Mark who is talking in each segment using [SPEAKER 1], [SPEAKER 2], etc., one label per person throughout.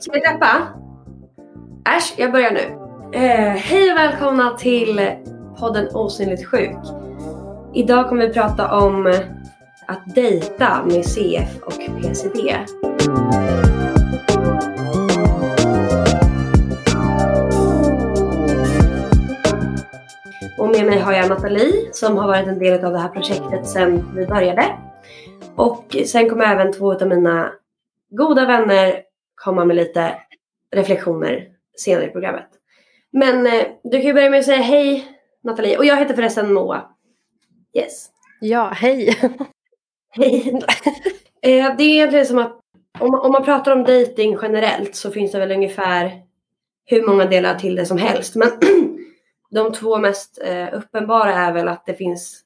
[SPEAKER 1] Ska vi klappa? Äsch, jag börjar nu. Eh, hej och välkomna till podden Osynligt sjuk. Idag kommer vi prata om att dejta med CF och PCD. Och med mig har jag Nathalie som har varit en del av det här projektet sedan vi började. Och sen kommer även två av mina goda vänner komma med lite reflektioner senare i programmet. Men eh, du kan ju börja med att säga hej Nathalie. Och jag heter förresten Moa. Yes.
[SPEAKER 2] Ja, hej.
[SPEAKER 1] Hej. eh, det är egentligen som att om man, om man pratar om dating generellt så finns det väl ungefär hur många delar till det som helst. Men de två mest eh, uppenbara är väl att det finns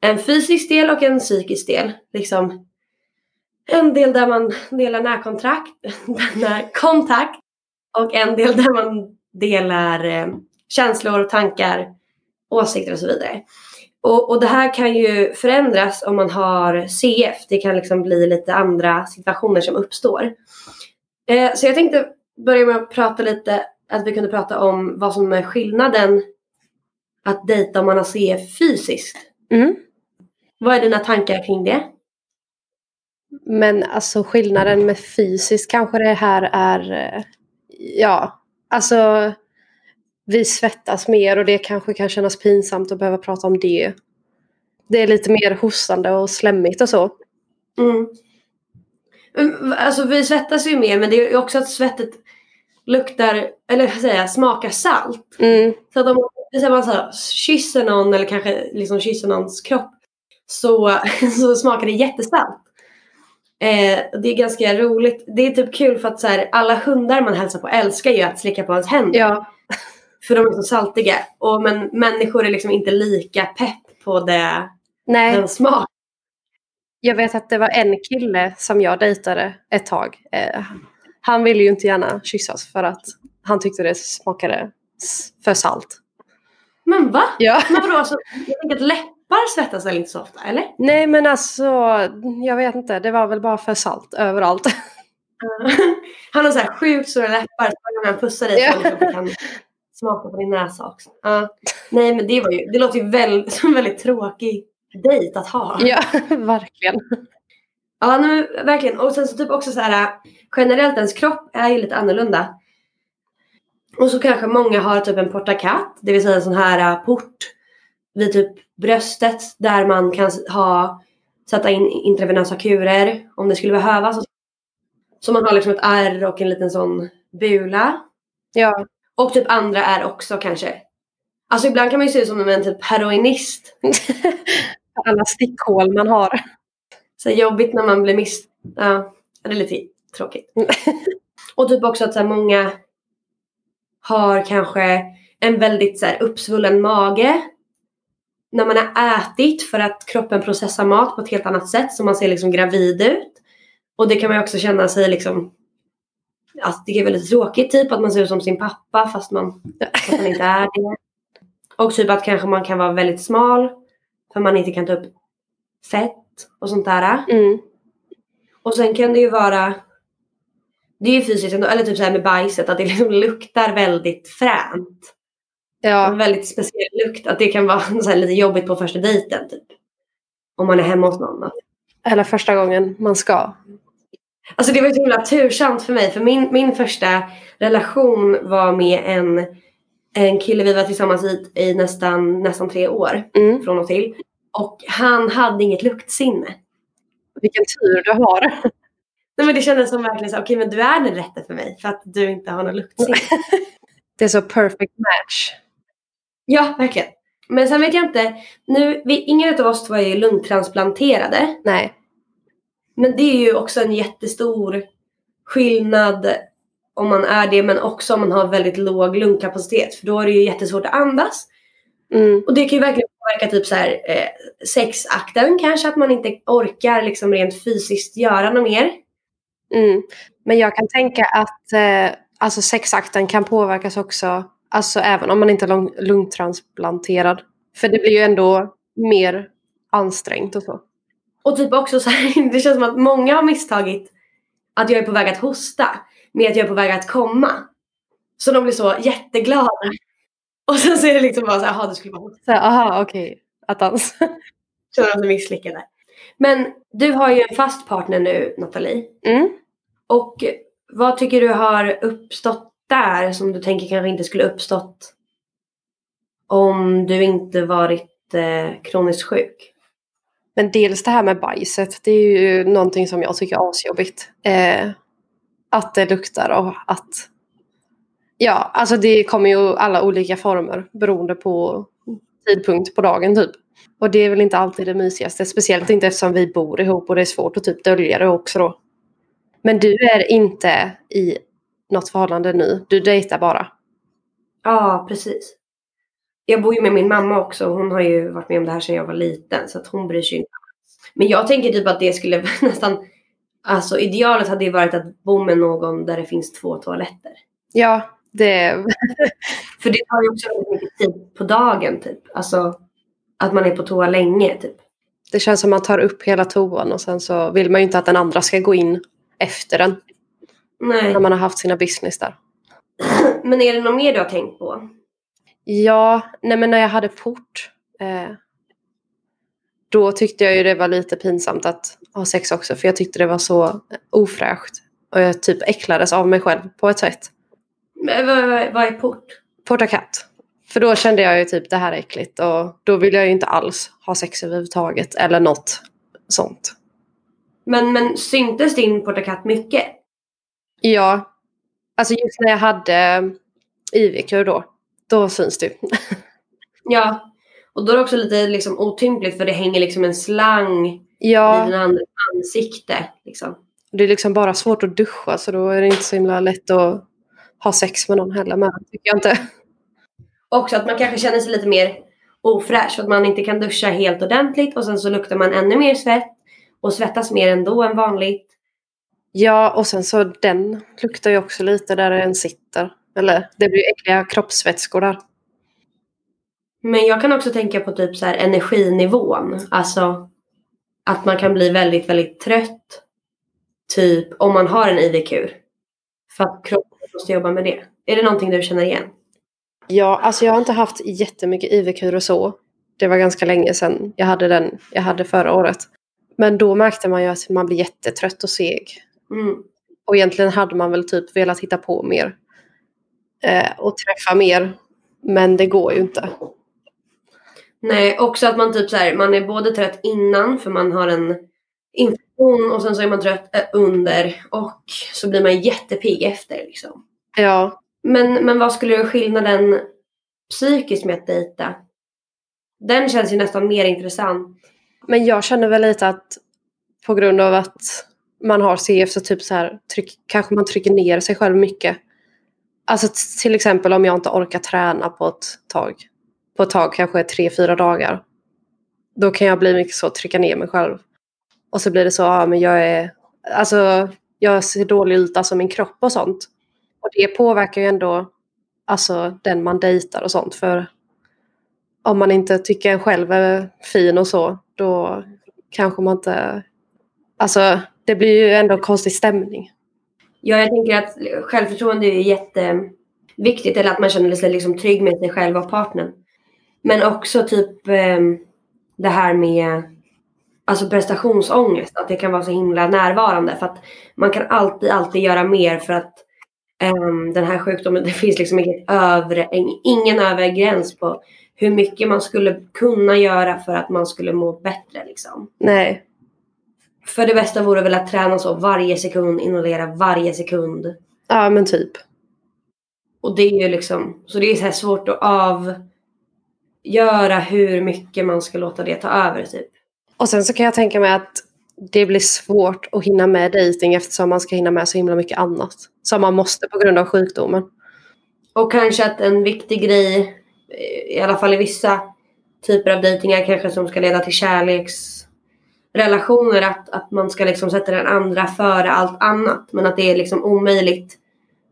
[SPEAKER 1] en fysisk del och en psykisk del. Liksom en del där man delar närkontrakt, närkontakt och en del där man delar eh, känslor, tankar, åsikter och så vidare. Och, och, det här kan ju förändras om man har CF. Det kan liksom bli lite andra situationer som uppstår. Eh, så jag tänkte börja med att prata lite, att vi kunde prata om vad som är skillnaden att dejta om man har CF fysiskt.
[SPEAKER 2] Mm.
[SPEAKER 1] Vad är dina tankar kring det?
[SPEAKER 2] Men alltså skillnaden med fysiskt kanske det här är, eh, ja, alltså vi svettas mer och det kanske kan kännas pinsamt att behöva prata om det. Det är lite mer hostande och slemmigt och så.
[SPEAKER 1] Mm. Alltså vi svettas ju mer men det är också att svettet luktar, eller vad säger jag, smakar salt.
[SPEAKER 2] Mm.
[SPEAKER 1] Så att om man så här, kysser någon eller kanske liksom kysser någons kropp så, så smakar det jättesalt. Eh, det är ganska roligt. Det är typ kul för att så här, alla hundar man hälsar på älskar ju att slicka på ens händer.
[SPEAKER 2] Ja.
[SPEAKER 1] För de är så saltiga. Och, men människor är liksom inte lika pepp på det,
[SPEAKER 2] Nej.
[SPEAKER 1] den smak.
[SPEAKER 2] Jag vet att det var en kille som jag dejtade ett tag. Eh, han ville ju inte gärna kyssas för att han tyckte det smakade för salt.
[SPEAKER 1] Men va?
[SPEAKER 2] Ja.
[SPEAKER 1] Men vadå, alltså, jag tänker att läppar svettas väl inte så ofta, eller?
[SPEAKER 2] Nej men alltså, jag vet inte. Det var väl bara för salt överallt.
[SPEAKER 1] han har så här sjukt stora läppar så han pussar dig
[SPEAKER 2] Ja.
[SPEAKER 1] så liksom kan smaka på din näsa också. Ja. Nej men det, var ju, det låter ju väl, som en väldigt tråkig dejt att ha.
[SPEAKER 2] ja, verkligen.
[SPEAKER 1] Ja, nu, verkligen. Och sen så typ också så här generellt ens kropp är ju lite annorlunda. Och så kanske många har typ en portakat, det vill säga en sån här uh, port vid typ bröstet där man kan ha, sätta in intravenösa kurer om det skulle behövas. Så man har liksom ett ärr och en liten sån bula.
[SPEAKER 2] Ja.
[SPEAKER 1] Och typ andra är också kanske, alltså ibland kan man ju se ut som en typ heroinist.
[SPEAKER 2] Alla stickhål man har.
[SPEAKER 1] Så jobbigt när man blir miss... Ja, det är lite tråkigt. och typ också att så här, många har kanske en väldigt så här, uppsvullen mage. När man har ätit för att kroppen processar mat på ett helt annat sätt så man ser liksom gravid ut. Och det kan man ju också känna sig liksom Alltså det är väldigt tråkigt typ att man ser ut som sin pappa fast man, fast man inte är det. Och typ att kanske man kan vara väldigt smal för man inte kan ta upp fett och sånt där.
[SPEAKER 2] Mm.
[SPEAKER 1] Och sen kan det ju vara det är ju fysiskt ändå, eller typ så här med bajset att det liksom luktar väldigt fränt.
[SPEAKER 2] Ja.
[SPEAKER 1] En väldigt speciell lukt. Att det kan vara lite jobbigt på första dejten typ. Om man är hemma hos någon.
[SPEAKER 2] Eller första gången man ska.
[SPEAKER 1] Alltså det var ju himla tursamt för mig. För min, min första relation var med en, en kille vi var tillsammans i, i nästan, nästan tre år.
[SPEAKER 2] Mm.
[SPEAKER 1] Från och till. Och han hade inget luktsinne.
[SPEAKER 2] Vilken tur du har.
[SPEAKER 1] Nej men det kändes som verkligen så, okej men du är den rätta för mig. För att du inte har något luktsinne.
[SPEAKER 2] Det är så perfect match.
[SPEAKER 1] Ja, verkligen. Men sen vet jag inte. Nu, vi, ingen av oss två är ju lungtransplanterade.
[SPEAKER 2] Nej.
[SPEAKER 1] Men det är ju också en jättestor skillnad om man är det men också om man har väldigt låg lungkapacitet. För då är det ju jättesvårt att andas.
[SPEAKER 2] Mm.
[SPEAKER 1] Och det kan ju verkligen påverka typ så här, eh, sexakten kanske. Att man inte orkar liksom rent fysiskt göra något mer.
[SPEAKER 2] Mm. Men jag kan tänka att eh, alltså sexakten kan påverkas också. Alltså även om man inte är lung- lungtransplanterad. För det blir ju ändå mer ansträngt och så.
[SPEAKER 1] Och typ också så här, det känns som att många har misstagit att jag är på väg att hosta. med att jag är på väg att komma. Så de blir så jätteglada. Och sen så är det liksom bara så här, jaha det skulle vara hon.
[SPEAKER 2] Så, aha, okej. Okay. Attans.
[SPEAKER 1] Känner sig misslyckade. Men du har ju en fast partner nu Nathalie.
[SPEAKER 2] Mm.
[SPEAKER 1] Och vad tycker du har uppstått där som du tänker kanske inte skulle uppstått om du inte varit eh, kroniskt sjuk?
[SPEAKER 2] Men dels det här med bajset, det är ju någonting som jag tycker är asjobbigt. Eh, att det luktar och att... Ja, alltså det kommer ju alla olika former beroende på tidpunkt på dagen typ. Och det är väl inte alltid det mysigaste, speciellt inte eftersom vi bor ihop och det är svårt att typ dölja det också då. Men du är inte i något förhållande nu, du dejtar bara.
[SPEAKER 1] Ja, precis. Jag bor ju med min mamma också hon har ju varit med om det här sedan jag var liten så att hon bryr sig inte. Men jag tänker typ att det skulle nästan, alltså idealet hade ju varit att bo med någon där det finns två toaletter.
[SPEAKER 2] Ja, det...
[SPEAKER 1] För det tar ju också mycket tid på dagen typ. Alltså att man är på toa länge typ.
[SPEAKER 2] Det känns som att man tar upp hela toan och sen så vill man ju inte att den andra ska gå in efter den.
[SPEAKER 1] Nej.
[SPEAKER 2] När man har haft sina business där.
[SPEAKER 1] Men är det något mer du har tänkt på?
[SPEAKER 2] Ja, nej men när jag hade port. Eh, då tyckte jag ju det var lite pinsamt att ha sex också. För jag tyckte det var så ofräscht. Och jag typ äcklades av mig själv på ett sätt.
[SPEAKER 1] Men vad, vad, vad är port?
[SPEAKER 2] Porta katt. För då kände jag ju typ det här är äckligt. Och då vill jag ju inte alls ha sex överhuvudtaget. Eller något sånt.
[SPEAKER 1] Men, men syntes din porta katt mycket?
[SPEAKER 2] Ja. Alltså just när jag hade IV-kur då. Då syns det
[SPEAKER 1] Ja. Och då är det också lite liksom otympligt för det hänger liksom en slang
[SPEAKER 2] ja.
[SPEAKER 1] i den andra ansikte. Liksom.
[SPEAKER 2] Det är liksom bara svårt att duscha så då är det inte så himla lätt att ha sex med någon heller med, tycker jag inte.
[SPEAKER 1] Också att man kanske känner sig lite mer ofräsch för att man inte kan duscha helt ordentligt och sen så luktar man ännu mer svett och svettas mer ändå än vanligt.
[SPEAKER 2] Ja, och sen så den luktar ju också lite där den sitter. Eller det blir äckliga kroppsvätskor där.
[SPEAKER 1] Men jag kan också tänka på typ så här energinivån. Alltså att man kan bli väldigt, väldigt trött. Typ om man har en IV-kur. För att kroppen måste jobba med det. Är det någonting du känner igen?
[SPEAKER 2] Ja, alltså jag har inte haft jättemycket IV-kur och så. Det var ganska länge sedan jag hade den jag hade förra året. Men då märkte man ju att man blir jättetrött och seg.
[SPEAKER 1] Mm.
[SPEAKER 2] Och egentligen hade man väl typ velat hitta på mer. Eh, och träffa mer. Men det går ju inte.
[SPEAKER 1] Nej, också att man typ så här, man är både trött innan för man har en infektion och sen så är man trött eh, under och så blir man jättepigg efter liksom.
[SPEAKER 2] Ja.
[SPEAKER 1] Men, men vad skulle du skillnaden psykiskt med att dejta? Den känns ju nästan mer intressant.
[SPEAKER 2] Men jag känner väl lite att på grund av att man har CF så typ så här, tryck, kanske man trycker ner sig själv mycket. Alltså till exempel om jag inte orkar träna på ett tag. På ett tag, kanske tre, fyra dagar. Då kan jag bli mycket så, trycka ner mig själv. Och så blir det så, ja men jag är, alltså jag ser dålig ut, alltså min kropp och sånt. Och det påverkar ju ändå, alltså den man dejtar och sånt. För om man inte tycker en själv är fin och så, då kanske man inte... Alltså, det blir ju ändå konstig stämning.
[SPEAKER 1] Ja, jag tänker att självförtroende är jätteviktigt. Eller att man känner sig liksom trygg med sig själv och partnern. Men också typ eh, det här med alltså prestationsångest. Att det kan vara så himla närvarande. För att man kan alltid, alltid göra mer för att um, den här sjukdomen, det finns liksom inget övre, ingen övre gräns på hur mycket man skulle kunna göra för att man skulle må bättre liksom.
[SPEAKER 2] Nej.
[SPEAKER 1] För det bästa vore väl att träna så varje sekund, inhalera varje sekund.
[SPEAKER 2] Ja men typ.
[SPEAKER 1] Och det är ju liksom, så det är så här svårt att avgöra hur mycket man ska låta det ta över typ.
[SPEAKER 2] Och sen så kan jag tänka mig att det blir svårt att hinna med dejting eftersom man ska hinna med så himla mycket annat. Som man måste på grund av sjukdomen.
[SPEAKER 1] Och kanske att en viktig grej, i alla fall i vissa typer av dejtingar kanske som ska leda till kärleksrelationer, att, att man ska liksom sätta den andra före allt annat. Men att det är liksom omöjligt.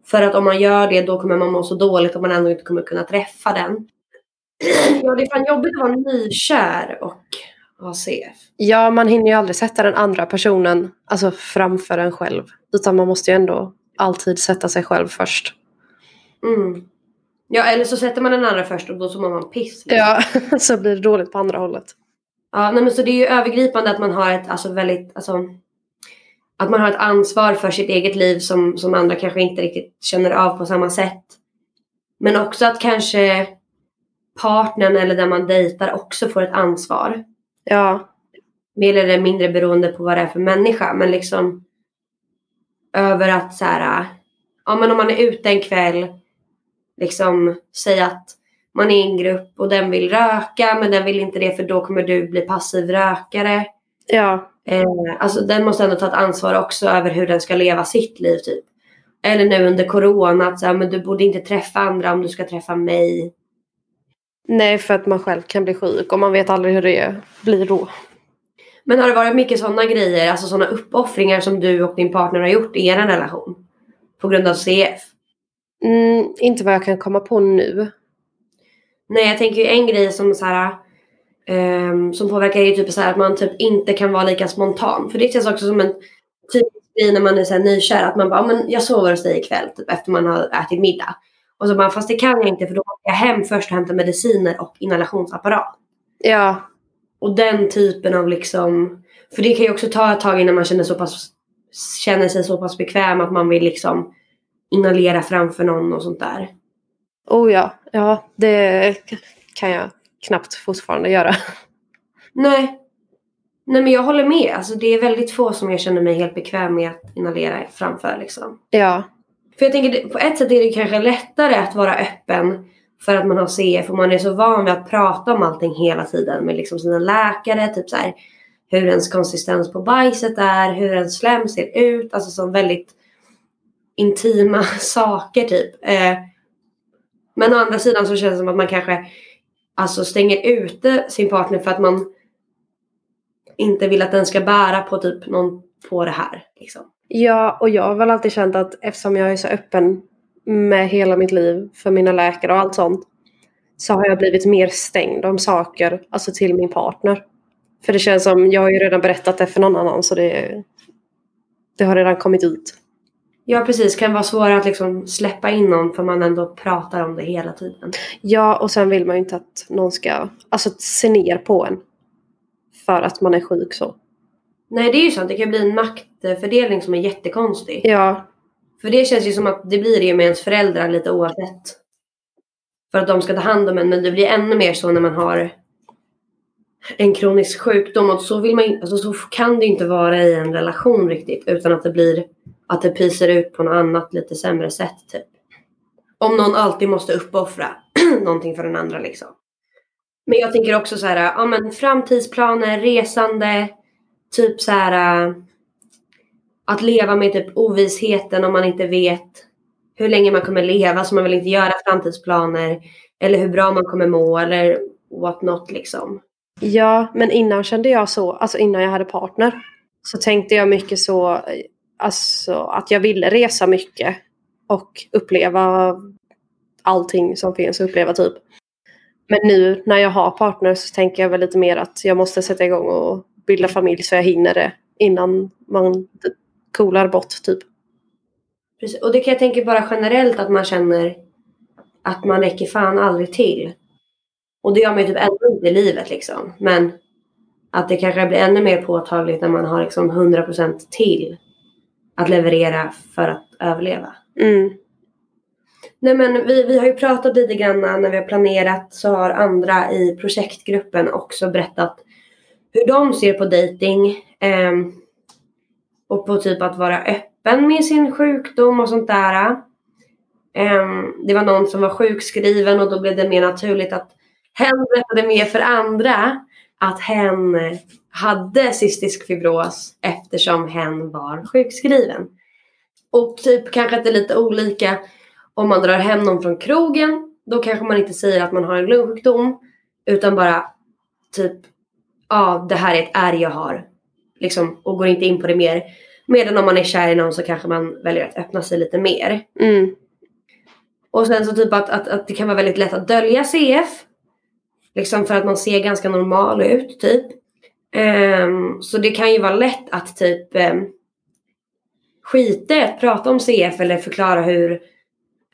[SPEAKER 1] För att om man gör det då kommer man må så dåligt att man ändå inte kommer kunna träffa den. Ja, det är fan jobbigt att vara nykär och ha CF.
[SPEAKER 2] Ja, man hinner ju aldrig sätta den andra personen alltså, framför en själv. Utan man måste ju ändå alltid sätta sig själv först.
[SPEAKER 1] Mm. Ja eller så sätter man den andra först och då så mår man piss. liksom.
[SPEAKER 2] Ja, så blir det dåligt på andra hållet.
[SPEAKER 1] Ja, nej, men så det är ju övergripande att man har ett alltså väldigt, alltså att man har ett ansvar för sitt eget liv som, som andra kanske inte riktigt känner av på samma sätt. Men också att kanske partnern eller den man dejtar också får ett ansvar.
[SPEAKER 2] Ja,
[SPEAKER 1] Mer eller mindre beroende på vad det är för människa. Men liksom över att så här, ja men om man är ute en kväll, liksom säga att man är i en grupp och den vill röka men den vill inte det för då kommer du bli passiv rökare.
[SPEAKER 2] ja,
[SPEAKER 1] Eh, alltså den måste ändå ta ett ansvar också över hur den ska leva sitt liv typ. Eller nu under corona att så här, men du borde inte träffa andra om du ska träffa mig.
[SPEAKER 2] nej för att man själv kan bli sjuk och man vet aldrig hur det blir då.
[SPEAKER 1] Men har det varit mycket sådana grejer, alltså sådana uppoffringar som du och din partner har gjort i er relation? På grund av CF?
[SPEAKER 2] Mm, inte vad jag kan komma på nu.
[SPEAKER 1] Nej jag tänker ju en grej som så här, ehm, som påverkar är ju typ så här att man typ inte kan vara lika spontan. För det känns också som en typisk grej när man är så här nykär att man bara, "Ja, men jag sover hos dig ikväll typ efter man har ätit middag. Och så bara, fast det kan jag inte för då åker jag hem först och hämtar mediciner och inhalationsapparat.
[SPEAKER 2] Ja,
[SPEAKER 1] Och den typen av liksom, för det kan ju också ta ett tag innan man känner, så pass, känner sig så pass bekväm att man vill liksom inhalera framför någon och sånt där.
[SPEAKER 2] Oh ja, ja det kan jag knappt fortfarande göra.
[SPEAKER 1] Nej. Nej men jag håller med. Alltså det är väldigt få som jag känner mig helt bekväm med att inhalera framför liksom.
[SPEAKER 2] Ja,
[SPEAKER 1] För jag tänker på ett sätt är det kanske lättare att vara öppen för att man har CF och man är så van vid att prata om allting hela tiden med liksom sina läkare. Typ så här, hur ens konsistens på bajset är, hur ens slem ser ut. Alltså som väldigt intima saker typ. Eh, men å andra sidan så känns det som att man kanske alltså stänger ute sin partner för att man inte vill att den ska bära på typ någon på det här. Liksom.
[SPEAKER 2] Ja, och jag har väl alltid känt att eftersom jag är så öppen med hela mitt liv för mina läkare och allt sånt så har jag blivit mer stängd om saker, alltså till min partner. För det känns som, jag har ju redan berättat det för någon annan så det, det har redan kommit ut.
[SPEAKER 1] Ja precis, kan vara svårare att liksom släppa in någon för man ändå pratar om det hela tiden.
[SPEAKER 2] Ja, och sen vill man ju inte att någon ska alltså, se ner på en. För att man är sjuk så.
[SPEAKER 1] Nej det är ju sant, det kan bli en maktfördelning som är jättekonstig.
[SPEAKER 2] Ja,
[SPEAKER 1] För det känns ju som att det blir det ju med ens föräldrar lite oavsett. För att de ska ta hand om en men det blir ännu mer så när man har en kronisk sjukdom och så vill man alltså, så kan det ju inte vara i en relation riktigt utan att det blir att det pyser ut på något annat lite sämre sätt typ. Om någon alltid måste uppoffra någonting för den andra liksom. Men jag tänker också så här, ja men framtidsplaner, resande, typ så här äh, att leva med typ ovissheten om man inte vet hur länge man kommer leva så man vill inte göra framtidsplaner eller hur bra man kommer må eller what not liksom.
[SPEAKER 2] Ja, men innan kände jag så, alltså innan jag hade partner, så tänkte jag mycket så, alltså att jag ville resa mycket och uppleva allting som finns att uppleva typ. Men nu när jag har partner så tänker jag väl lite mer att jag måste sätta igång och bilda familj så jag hinner det innan man coolar bort typ.
[SPEAKER 1] Precis. Och det kan jag tänka bara generellt att man känner att man räcker fan aldrig till. Och det gör man ju typ ändå inte i livet liksom. Men att det kanske blir ännu mer påtagligt när man har liksom 100% till att leverera för att överleva.
[SPEAKER 2] Mm.
[SPEAKER 1] Nej men vi, vi har ju pratat lite grann när vi har planerat så har andra i projektgruppen också berättat hur de ser på dating eh, och på typ att vara öppen med sin sjukdom och sånt där. Eh, det var någon som var sjukskriven och då blev det mer naturligt att hen berättade mer för andra att hen hade cystisk fibros eftersom hen var sjukskriven. Och typ kanske att det är lite olika om man drar hem någon från krogen, då kanske man inte säger att man har en lungsjukdom. Utan bara typ, ja det här är ett ärr jag har. Liksom, och går inte in på det mer. Medan om man är kär i någon så kanske man väljer att öppna sig lite mer.
[SPEAKER 2] Mm.
[SPEAKER 1] Och sen så typ att, att, att det kan vara väldigt lätt att dölja CF. Liksom för att man ser ganska normal ut typ. Um, så det kan ju vara lätt att typ um, skita i att prata om CF eller förklara hur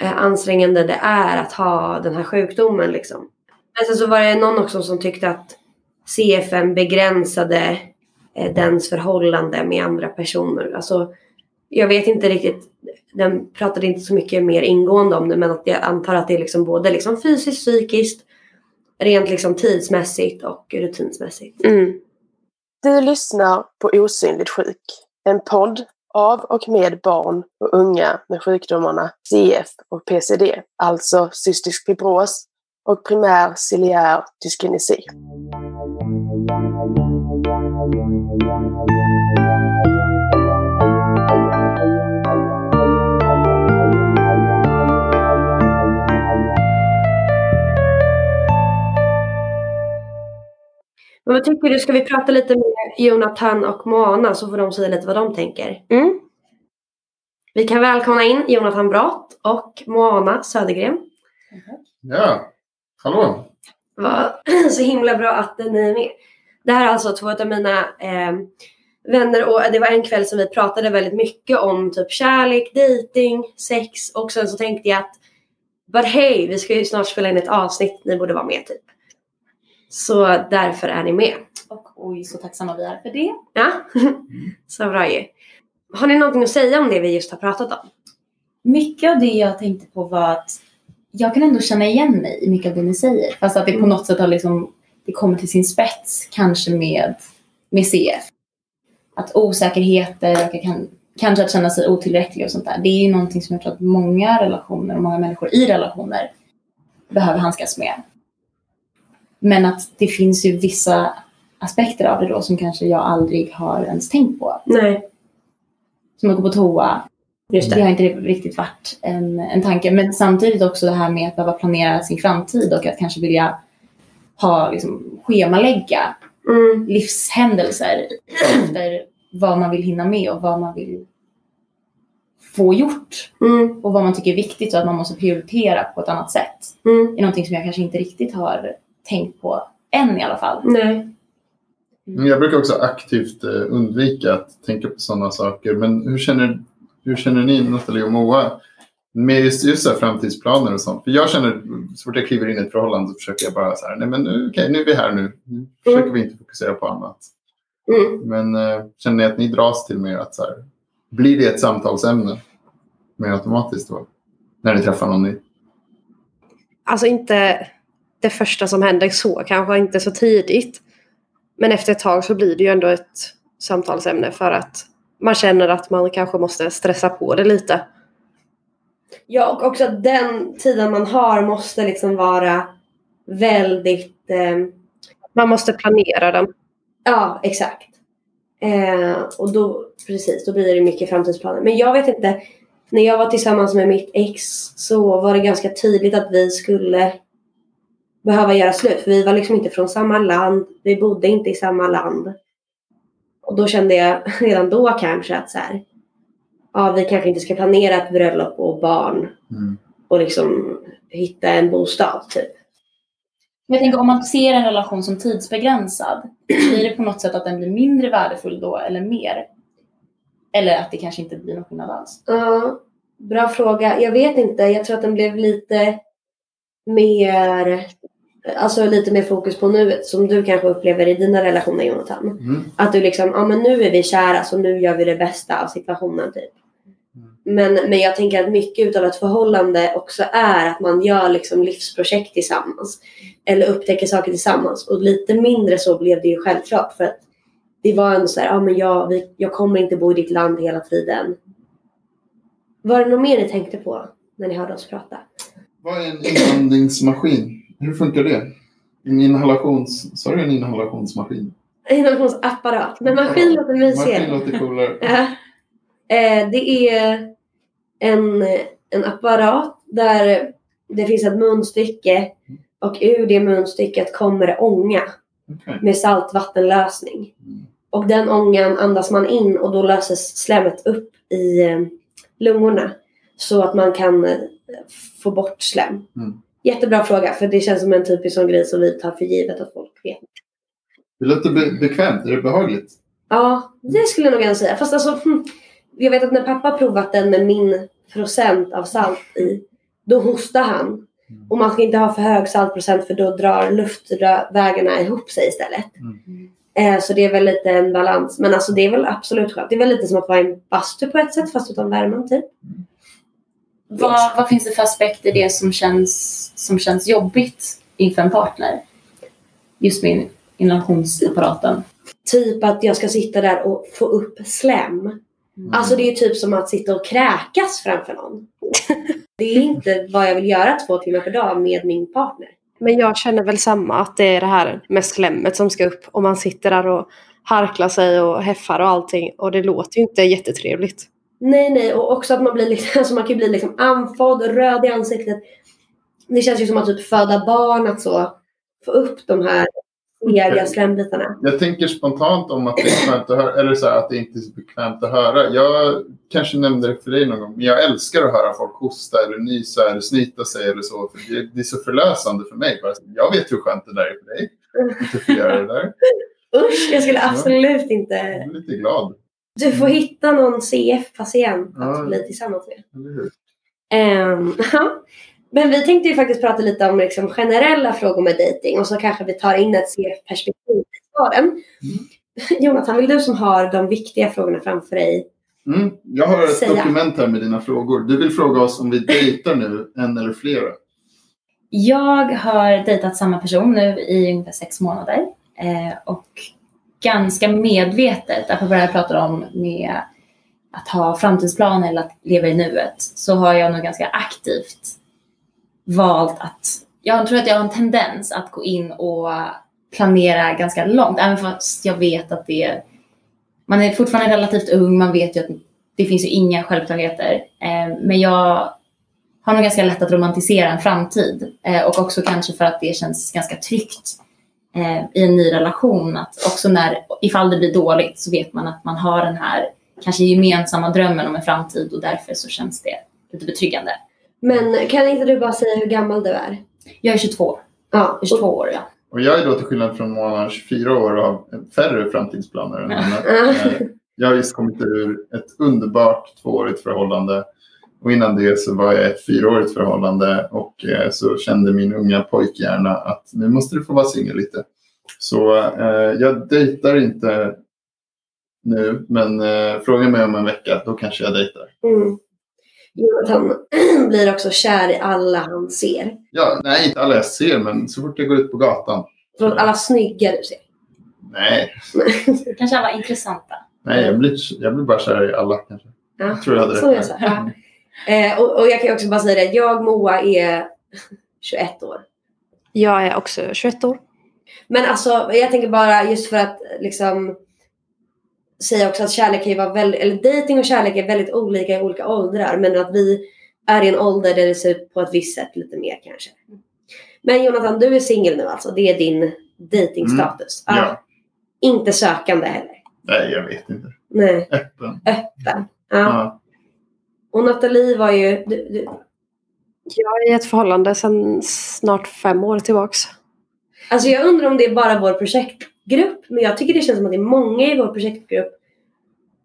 [SPEAKER 1] uh, ansträngande det är att ha den här sjukdomen liksom. Men sen så var det någon också som tyckte att CFN begränsade uh, dens förhållande med andra personer. Alltså, jag vet inte riktigt, den pratade inte så mycket mer ingående om det men att jag antar att det är liksom både liksom fysiskt, psykiskt, rent liksom tidsmässigt och rutinsmässigt.
[SPEAKER 2] Mm.
[SPEAKER 3] Du lyssnar på Osynligt sjuk, en podd av och med barn och unga med sjukdomarna CF och PCD, alltså cystisk fibros och primär ciliär dyskinesi.
[SPEAKER 1] Men vad tycker du, ska vi prata lite med Jonathan och Moana så får de säga lite vad de tänker?
[SPEAKER 2] Mm.
[SPEAKER 1] Vi kan välkomna in Jonathan Brott och Moana Södergren.
[SPEAKER 4] Ja, hallå.
[SPEAKER 1] Vad så himla bra att ni är med. Det här är alltså två av mina eh, vänner och det var en kväll som vi pratade väldigt mycket om typ kärlek, dating, sex och sen så tänkte jag att But hey, vi ska ju snart spela in ett avsnitt, ni borde vara med typ. Så därför är ni med.
[SPEAKER 5] Och oj, så tacksamma vi är för det.
[SPEAKER 1] Ja, så bra ju. Har ni någonting att säga om det vi just har pratat om?
[SPEAKER 5] Mycket av det jag tänkte på var att jag kan ändå känna igen mig i mycket av det ni säger. Fast att det på något sätt har liksom, det kommer till sin spets kanske med, med CF. Att osäkerheter, och kan, kanske att känna sig otillräcklig och sånt där. Det är ju någonting som jag tror att många relationer och många människor i relationer behöver handskas med. Men att det finns ju vissa aspekter av det då som kanske jag aldrig har ens tänkt på.
[SPEAKER 1] Nej,
[SPEAKER 5] Som att gå på toa,
[SPEAKER 1] just
[SPEAKER 5] Det
[SPEAKER 1] det.
[SPEAKER 5] har inte riktigt varit en, en tanke. Men samtidigt också det här med att behöva planera sin framtid och att kanske vilja ha, liksom, schemalägga
[SPEAKER 1] Mm,
[SPEAKER 5] livshändelser efter vad man vill hinna med och vad man vill få gjort
[SPEAKER 1] mm,
[SPEAKER 5] och vad man tycker är viktigt och att man måste prioritera på ett annat sätt.
[SPEAKER 1] mm.
[SPEAKER 5] Är någonting som jag kanske inte riktigt har tänkt på än i alla fall.
[SPEAKER 1] Nej.
[SPEAKER 4] Men Jag brukar också aktivt eh, undvika att tänka på sådana saker. Men hur känner, hur känner ni, Nathalie och Moa, med just, just så här framtidsplaner och sånt? För jag känner, så fort jag kliver in i ett förhållande så försöker jag bara så här, nej men nu, okej, nu är vi här nu. Nu försöker vi inte fokusera på annat.
[SPEAKER 1] Mm.
[SPEAKER 4] Men eh, känner ni att ni dras till mer att så här, blir det ett samtalsämne mer automatiskt då? När ni träffar någon ny?
[SPEAKER 2] Alltså inte det första som händer så, kanske inte så tidigt. Men efter ett tag så blir det ju ändå ett samtalsämne för att man känner att man kanske måste stressa på det lite.
[SPEAKER 1] Ja, och också att den tiden man har måste liksom vara väldigt... Eh,
[SPEAKER 2] Man måste planera den.
[SPEAKER 1] ja, exakt. Eh, och då, precis, då blir det mycket framtidsplaner. Men jag vet inte, när jag var tillsammans med mitt ex så var det ganska tydligt att vi skulle behöva göra slut. För vi var liksom inte från samma land, vi bodde inte i samma land. Och då kände jag redan då kanske att så här, ja, vi kanske inte ska planera ett bröllop och barn
[SPEAKER 4] Mm.
[SPEAKER 1] och liksom hitta en bostad typ.
[SPEAKER 5] Jag tänker om man ser en relation som tidsbegränsad, blir det på något sätt att den blir mindre värdefull då eller mer? Eller att det kanske inte blir någon skillnad alls?
[SPEAKER 1] Ja, bra fråga. Jag vet inte. Jag tror att den blev lite mer, alltså lite mer fokus på nuet som du kanske upplever i dina relationer Jonathan.
[SPEAKER 4] Mm.
[SPEAKER 1] Att du liksom, ja men nu är vi kära så nu gör vi det bästa av situationen typ. Men, men jag tänker att mycket utav ett förhållande också är att man gör liksom livsprojekt tillsammans. Eller upptäcker saker tillsammans. Och lite mindre så blev det ju självklart. För att det var ändå så här, ja men jag, vi, jag kommer inte bo i ditt land hela tiden. Var det något mer ni tänkte på när ni hörde oss prata?
[SPEAKER 4] Vad är en inandningsmaskin? Hur funkar det? En inhalations... Sa du en inhalationsmaskin?
[SPEAKER 1] Inhalationsapparat. Men maskin låter
[SPEAKER 4] Maskin
[SPEAKER 1] mysigare.
[SPEAKER 4] låter coolare.
[SPEAKER 1] Ja. Eh, det är en, en apparat där det finns ett munstycke och ur det munstycket kommer det ånga
[SPEAKER 4] Okej.
[SPEAKER 1] med saltvattenlösning.
[SPEAKER 4] Mm.
[SPEAKER 1] Och den ångan andas man in och då löses slemmet upp i eh, lungorna så att man kan eh, få bort slem.
[SPEAKER 4] Mm.
[SPEAKER 1] Jättebra fråga för det känns som en typisk sån grej som vi tar för givet att folk vet.
[SPEAKER 4] Det låter be bekvämt. Är det behagligt?
[SPEAKER 1] Ja, det skulle jag nog ändå säga. Fast alltså, hm, jag vet att när pappa provat den med min procent av salt i, då hostar han. Och man ska inte ha för hög saltprocent för då drar luftvägarna ihop sig istället.
[SPEAKER 4] Mm.
[SPEAKER 1] Eh, så det är väl lite en balans. Men alltså det är väl absolut skönt. Det är väl lite som att vara i en bastu på ett sätt fast utan värmen typ.
[SPEAKER 5] Vad, vad finns det för aspekter i det som känns, som känns jobbigt inför en partner? Just med inhalationsapparaten.
[SPEAKER 1] Typ att jag ska sitta där och få upp slem. Alltså det är typ som att sitta och kräkas framför någon. Det är inte vad jag vill göra två timmar per dag med min partner.
[SPEAKER 2] Men jag känner väl samma, att det är det här med slemmet som ska upp. Och man sitter där och harklar sig och häffar och allting. Och det låter ju inte jättetrevligt.
[SPEAKER 1] Nej, nej. Och också att man blir liksom, alltså man kan bli liksom andfådd och röd i ansiktet. Det känns ju som att typ föda barn, att så få upp de här sega slembitarna.
[SPEAKER 4] Jag tänker spontant om att det är skönt att höra, eller så här, att det inte är så bekvämt att höra. Jag kanske nämnde det för dig någon gång, men jag älskar att höra folk hosta eller nysa eller snita sig eller så. För det, det är så förlösande för mig. Jag vet hur skönt det där är för dig. Inte få göra det där.
[SPEAKER 1] Usch, jag skulle absolut
[SPEAKER 4] Jag
[SPEAKER 1] inte...
[SPEAKER 4] är lite glad.
[SPEAKER 1] Du får hitta någon CF-patient att
[SPEAKER 4] Ja.
[SPEAKER 1] bli tillsammans med. Ja. Men vi tänkte ju faktiskt prata lite om liksom generella frågor med dating och så kanske vi tar in ett CF-perspektiv i svaren. Jonathan, vill du som har de viktiga frågorna framför dig?
[SPEAKER 4] Mm. Jag har ett
[SPEAKER 1] Säga.
[SPEAKER 4] dokument här med dina frågor. Du vill fråga oss om vi dejtar nu, en eller flera.
[SPEAKER 5] Jag har dejtat samma person nu i ungefär sex månader. Eh, och ganska medvetet, apropå det jag pratade om med att ha framtidsplaner eller att leva i nuet, så har jag nog ganska aktivt valt att... Jag tror att jag har en tendens att gå in och planera ganska långt, även fast jag vet att det är... Man är fortfarande relativt ung, man vet ju att det finns ju inga självklarheter. Eh, men jag har nog ganska lätt att romantisera en framtid. Eh, och också kanske för att det känns ganska tryggt eh, i en ny relation. Att också när, ifall det blir dåligt så vet man att man har den här kanske gemensamma drömmen om en framtid och därför så känns det lite betryggande.
[SPEAKER 1] Men kan inte du bara säga hur gammal du är?
[SPEAKER 5] Jag är 22.
[SPEAKER 1] Ja,
[SPEAKER 5] 22 år, ja.
[SPEAKER 4] Och jag är då till skillnad från Mona 24 år och har färre framtidsplaner än henne. Eh, Jag har just kommit ur ett underbart tvåårigt förhållande. Och innan det så var jag ett fyraårigt förhållande och eh, så kände min unga pojkhjärna att nu måste du få vara singel lite. Så eh, jag dejtar inte nu, men eh, fråga mig om en vecka, då kanske jag dejtar.
[SPEAKER 1] Mm. Jonathan blir också kär i alla han ser.
[SPEAKER 4] Ja, nej, inte alla jag ser, men så fort jag går ut på gatan.
[SPEAKER 1] Från alla snygga du ser.
[SPEAKER 4] Nej,
[SPEAKER 5] Kanske alla intressanta.
[SPEAKER 4] nej jag, blir, jag blir bara kär i alla kanske.
[SPEAKER 1] Ja.
[SPEAKER 4] Jag tror jag hade rätt.
[SPEAKER 1] Eh, och, och jag kan också bara säga det. Jag, Moa, är 21 år.
[SPEAKER 2] Jag är också 21 år.
[SPEAKER 1] Men alltså, jag tänker bara just för att liksom säga också att kärlek kan ju vara väldigt, eller dating och kärlek är väldigt olika i olika åldrar. Men att vi är i en ålder där det ser ut på ett visst sätt lite mer kanske. Men Jonathan, du är singel nu alltså. Det är din datingstatus.
[SPEAKER 4] Mm.
[SPEAKER 1] Ja.
[SPEAKER 4] Ja.
[SPEAKER 1] Inte sökande heller.
[SPEAKER 4] Nej, jag vet inte.
[SPEAKER 1] Nej,
[SPEAKER 4] Öppen.
[SPEAKER 1] öppen. Ja.
[SPEAKER 4] Ja.
[SPEAKER 1] Och Nathalie var ju... Du, du,
[SPEAKER 2] Jag är i ett förhållande sedan snart fem år tillbaks.
[SPEAKER 1] alltså jag undrar om det är bara vår projektgrupp. Men jag tycker det känns som att det är många i vår projektgrupp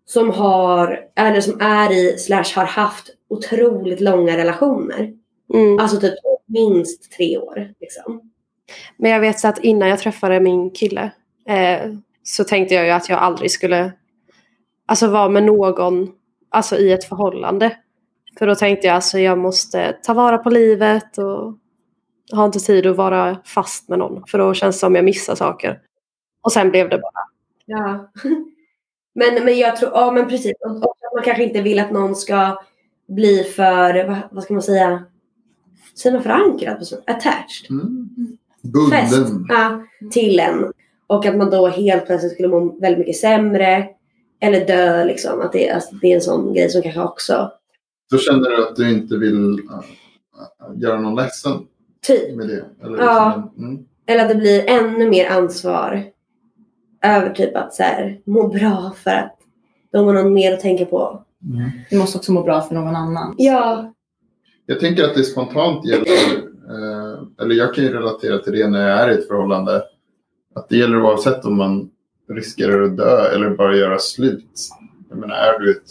[SPEAKER 1] som har, eller som är i, slash har haft otroligt långa relationer.
[SPEAKER 2] Mm.
[SPEAKER 1] Alltså typ minst tre år. Liksom.
[SPEAKER 2] Men jag vet att innan jag träffade min kille eh, så tänkte jag ju att jag aldrig skulle alltså, vara med någon alltså, i ett förhållande. För då tänkte jag alltså jag måste ta vara på livet och har inte tid att vara fast med någon. För då känns det som jag missar saker. Och sen blev det bara.
[SPEAKER 1] Ja. men, men jag tror, ja men precis. Och, och att man kanske inte vill att någon ska bli för, vad, vad ska man säga? Säger man förankrad? Attached?
[SPEAKER 4] Mm.
[SPEAKER 1] Fäst
[SPEAKER 4] Bunden.
[SPEAKER 1] ja, till en. Och att man då helt plötsligt skulle må väldigt mycket sämre. Eller dö liksom. Att det, alltså, det är en sån grej som kanske också,
[SPEAKER 4] Då känner du att du inte vill äh, äh, göra någon ledsen
[SPEAKER 1] typ.
[SPEAKER 4] med det? Eller
[SPEAKER 1] Ja.
[SPEAKER 4] liksom, mm.
[SPEAKER 1] Eller att det blir ännu mer ansvar. Över typ att så här, må bra för att de har någon mer att tänka på.
[SPEAKER 5] Du måste också må bra för någon annan.
[SPEAKER 1] Ja,
[SPEAKER 4] Jag tänker att det spontant gäller, eh, eller jag kan ju relatera till det när jag är i ett förhållande, att det gäller oavsett om man riskerar att dö eller bara göra slut. Jag menar, är du ett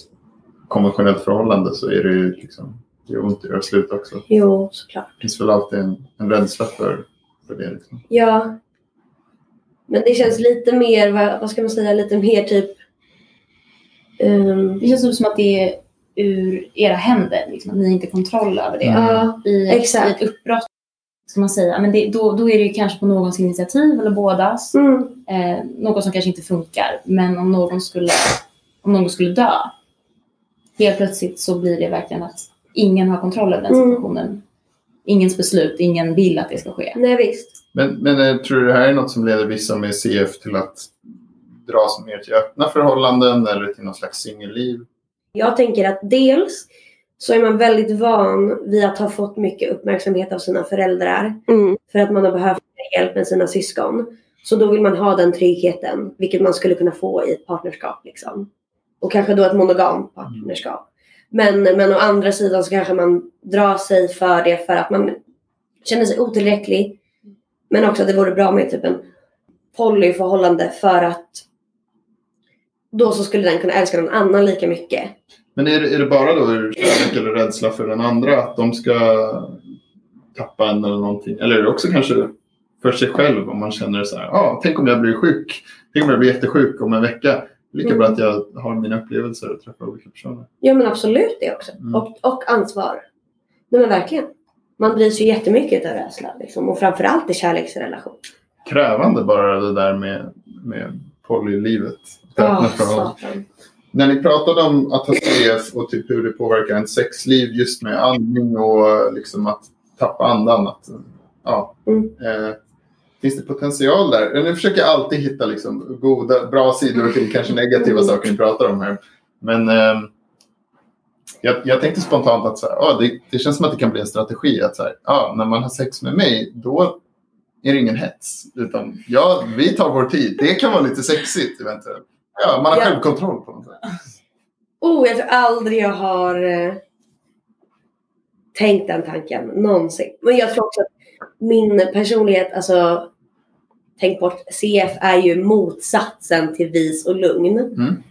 [SPEAKER 4] konventionellt förhållande så är det ju liksom, det är ont att göra slut också.
[SPEAKER 1] Jo, såklart.
[SPEAKER 4] Det finns väl alltid en, en rädsla för, för det. Liksom.
[SPEAKER 1] Ja. Men det känns lite mer, vad, vad ska man säga, lite mer typ... ehm,
[SPEAKER 5] Det känns som att det är ur era händer. Liksom, att ni har inte kontroll över det.
[SPEAKER 4] Mm.
[SPEAKER 1] Ja,
[SPEAKER 5] I, ett-
[SPEAKER 1] exakt.
[SPEAKER 5] I ett uppbrott, ska man säga. Men det, då, då är det ju kanske på någons initiativ eller bådas.
[SPEAKER 1] mm,
[SPEAKER 5] Eh, något som kanske inte funkar. Men om någon skulle, om någon skulle dö. Helt plötsligt så blir det verkligen att ingen har kontroll över den
[SPEAKER 1] Mm.
[SPEAKER 5] situationen. Ingens beslut, ingen vill att det ska ske.
[SPEAKER 1] nej visst.
[SPEAKER 4] Men, men eh, tror du det här är något som leder vissa med CF till att dras mer till öppna förhållanden eller till någon slags singelliv?
[SPEAKER 1] Jag tänker att dels så är man väldigt van vid att ha fått mycket uppmärksamhet av sina föräldrar.
[SPEAKER 2] Mm.
[SPEAKER 1] För att man har behövt hjälp med sina syskon. Så då vill man ha den tryggheten, vilket man skulle kunna få i ett partnerskap. Liksom. Och kanske då ett monogamt partnerskap. Men, men å andra sidan så kanske man drar sig för det för att man känner sig otillräcklig. Men också att det vore bra med typ en polyförhållande för att då så skulle den kunna älska någon annan lika mycket.
[SPEAKER 4] Men är det, är det bara då kärlek eller rädsla för den andra att de ska tappa en eller någonting? Eller är det också kanske för sig själv om man känner så här, ah, tänk om jag blir sjuk, tänk om jag blir jättesjuk om en vecka. Lika
[SPEAKER 1] Mm.
[SPEAKER 4] bra att jag har mina upplevelser och träffar olika personer.
[SPEAKER 1] Ja men absolut det också.
[SPEAKER 4] Mm.
[SPEAKER 1] Och, och ansvar. Nej men verkligen. Man drivs ju jättemycket av rädsla. Liksom. Och framförallt i kärleksrelation.
[SPEAKER 4] Krävande bara det där med, med polylivet.
[SPEAKER 1] Åh,
[SPEAKER 4] förhållandet.
[SPEAKER 1] satan.
[SPEAKER 4] När ni pratade om att ha CF och typ hur det påverkar en sexliv just med andning och liksom att tappa andan. Att, ja,
[SPEAKER 1] Mm.
[SPEAKER 4] eh, finns det potential där? Nu försöker jag alltid hitta liksom goda, bra sidor till kanske negativa saker ni pratar om här. Men eh, jag, jag tänkte spontant att så här, ah, det, det känns som att det kan bli en strategi att så här, ah, när man har sex med mig då är det ingen hets. Utan ja, vi tar vår tid. Det kan vara lite sexigt eventuellt. Ja, man har
[SPEAKER 1] Ja.
[SPEAKER 4] självkontroll på något sätt.
[SPEAKER 1] Oh, jag tror aldrig jag har eh, tänkt den tanken någonsin. Men jag tror också att min personlighet, alltså tänk bort, CF är ju motsatsen till vis och lugn.
[SPEAKER 4] Mm.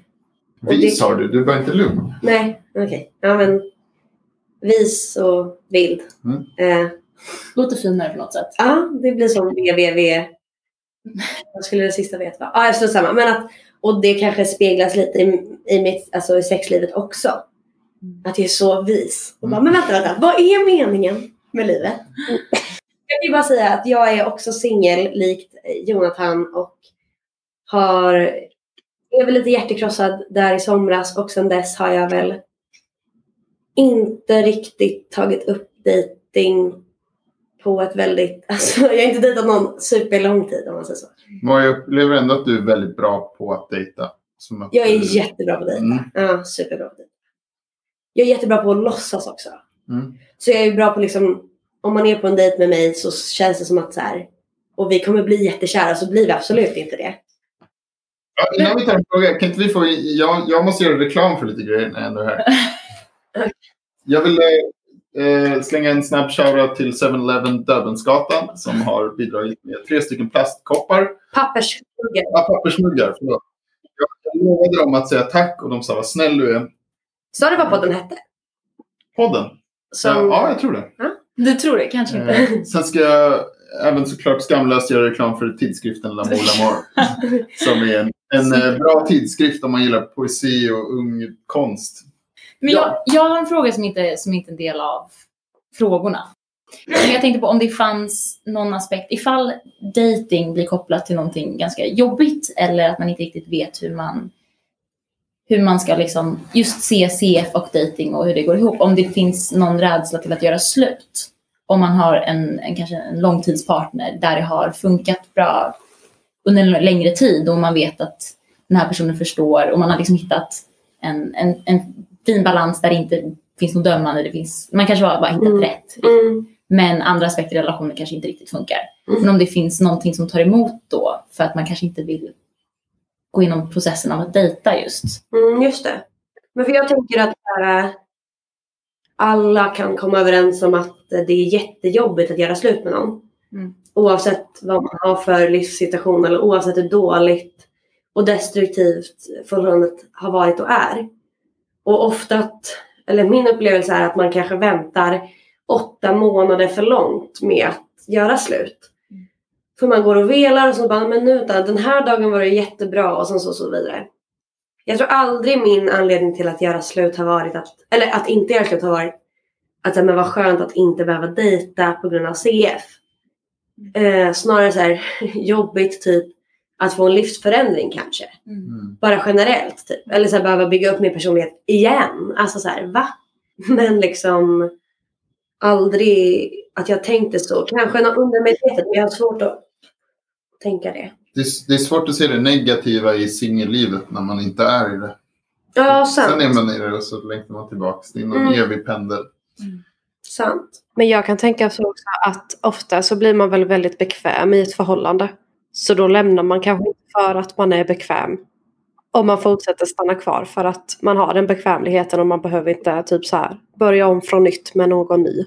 [SPEAKER 4] Vis
[SPEAKER 1] det-
[SPEAKER 4] har du, du var inte lugn.
[SPEAKER 1] Nej, okej. Ja men vis och vild.
[SPEAKER 4] Mm.
[SPEAKER 1] Eh,
[SPEAKER 5] Låter finare på något sätt.
[SPEAKER 1] Ja, det blir som www. Vad skulle det sista veta vara? Ja, jag står samma. Men att, och det kanske speglas lite i, i, mitt, alltså i sexlivet också. Att jag är så vis. Och bara, men vänta, vänta. Vad är meningen med livet? Jag kan ju bara säga att jag är också singel likt Jonathan och har är väl lite hjärtekrossad där i somras och sen dess har jag väl inte riktigt tagit upp dating på ett väldigt, alltså jag har inte dejtat någon superlång tid om man säger så.
[SPEAKER 4] Men jag upplever ändå att du är väldigt bra på att dejta. Att
[SPEAKER 1] Jag är
[SPEAKER 4] du-
[SPEAKER 1] jättebra på att dejta.
[SPEAKER 4] Mm.
[SPEAKER 1] Ja, superbra på dejta. Jag är jättebra på att låtsas också.
[SPEAKER 4] Mm.
[SPEAKER 1] Så jag är bra på liksom, om man är på en dejt med mig så känns det som att så här, och vi kommer bli jättekära så blir vi absolut inte det.
[SPEAKER 4] Ja, innan vi tar en fråga, kan inte vi få... Jag, jag måste göra reklam för lite grejer när jag ändå är här. Jag vill eh, slänga en snabb shoutout till 7-Eleven Döbelnsgatan som har bidragit med tre stycken plastkoppar.
[SPEAKER 1] Pappersmuggar.
[SPEAKER 4] Ja, pappersmuggar, förlåt. Jag lovade dem att säga tack och de sa vad snäll du är.
[SPEAKER 1] Sa du vad podden hette?
[SPEAKER 4] Podden?
[SPEAKER 1] Som,
[SPEAKER 4] Ja, ja, jag tror det.
[SPEAKER 5] Du tror det? Kanske inte.
[SPEAKER 4] Eh, sen ska jag även såklart skamlöst göra reklam för tidskriften L'amour L'amour. som är en, en eh, bra tidskrift om man gillar poesi och ung konst.
[SPEAKER 5] Men jag, jag har en fråga som inte, som inte är en del av frågorna. Men jag tänkte på om det fanns någon aspekt, ifall dating blir kopplat till någonting ganska jobbigt eller att man inte riktigt vet hur man, hur man ska liksom just se CF och dating och hur det går ihop. Om det finns någon rädsla till att göra slut. Om man har en, en kanske en långtidspartner där det har funkat bra under en längre tid och man vet att den här personen förstår och man har liksom hittat en, en, en fin balans där det inte finns något dömande. Det finns, man kanske bara, bara hittat
[SPEAKER 1] Mm.
[SPEAKER 5] rätt.
[SPEAKER 1] Mm.
[SPEAKER 5] Men andra aspekter i relationen kanske inte riktigt funkar.
[SPEAKER 1] Mm.
[SPEAKER 5] Men om det finns någonting som tar emot då för att man kanske inte vill gå igenom processen av att dejta just.
[SPEAKER 1] Mm, just det. Men för jag tänker att äh, alla kan komma överens om att äh, det är jättejobbigt att göra slut med någon.
[SPEAKER 5] Mm.
[SPEAKER 1] Oavsett vad man har för livssituation eller oavsett hur dåligt och destruktivt förhållandet har varit och är. Och ofta, att, eller min upplevelse är att man kanske väntar åtta månader för långt med att göra slut. För man går och velar och så bara, men nu då, den här dagen var det jättebra och sen så, så vidare. Jag tror aldrig min anledning till att göra slut har varit att, eller att inte göra slut har varit att men vad skönt att inte behöva dejta på grund av CF. Eh, snarare så här jobbigt typ att få en livsförändring kanske.
[SPEAKER 4] Mm.
[SPEAKER 1] Bara generellt typ. Eller så här, behöva bygga upp min personlighet igen. Alltså så här, va? Men liksom aldrig att jag tänkte så. Kanske något undermedvetet men jag har svårt att tänka det.
[SPEAKER 4] Det, är, det är svårt att se det negativa i singellivet när man inte är i det.
[SPEAKER 1] Ja, sant.
[SPEAKER 4] Sen är man i det och så längtar man tillbaka. Det är någon
[SPEAKER 1] Mm.
[SPEAKER 4] evig pendel.
[SPEAKER 1] Sant.
[SPEAKER 2] Men jag kan tänka så också att ofta så blir man väl väldigt bekväm i ett förhållande. Så då lämnar man kanske inte för att man är bekväm. Om man fortsätter stanna kvar för att man har den bekvämligheten och man behöver inte typ så här börja om från nytt med någon ny.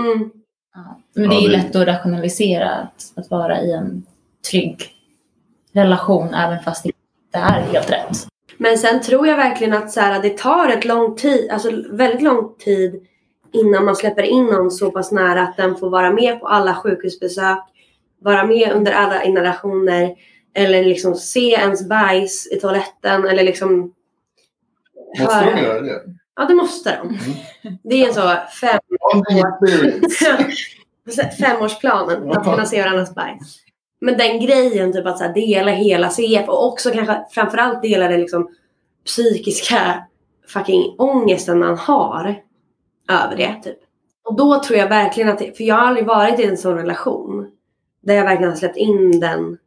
[SPEAKER 1] Mm.
[SPEAKER 5] Ja. Men det är ju
[SPEAKER 4] Ja, det-
[SPEAKER 5] lätt att rationalisera att, att vara i en trygg relation även fast det inte är helt rätt.
[SPEAKER 1] Men sen tror jag verkligen att så här, det tar ett lång tid, alltså väldigt lång tid innan man släpper in någon så pass nära att den får vara med på alla sjukhusbesök, vara med under alla inhalationer eller liksom se ens bajs i toaletten eller liksom
[SPEAKER 4] Måste
[SPEAKER 1] höra-
[SPEAKER 4] de göra det?
[SPEAKER 1] Ja, det måste de. Det är en så fem, femårsplanen att kunna se varandras bajs. Men den grejen, typ att så dela hela CF och också kanske framförallt dela den liksom psykiska fucking ångesten man har över det. Typ. Och då tror jag verkligen att, det, för jag har aldrig varit i en sån relation där jag verkligen har släppt in den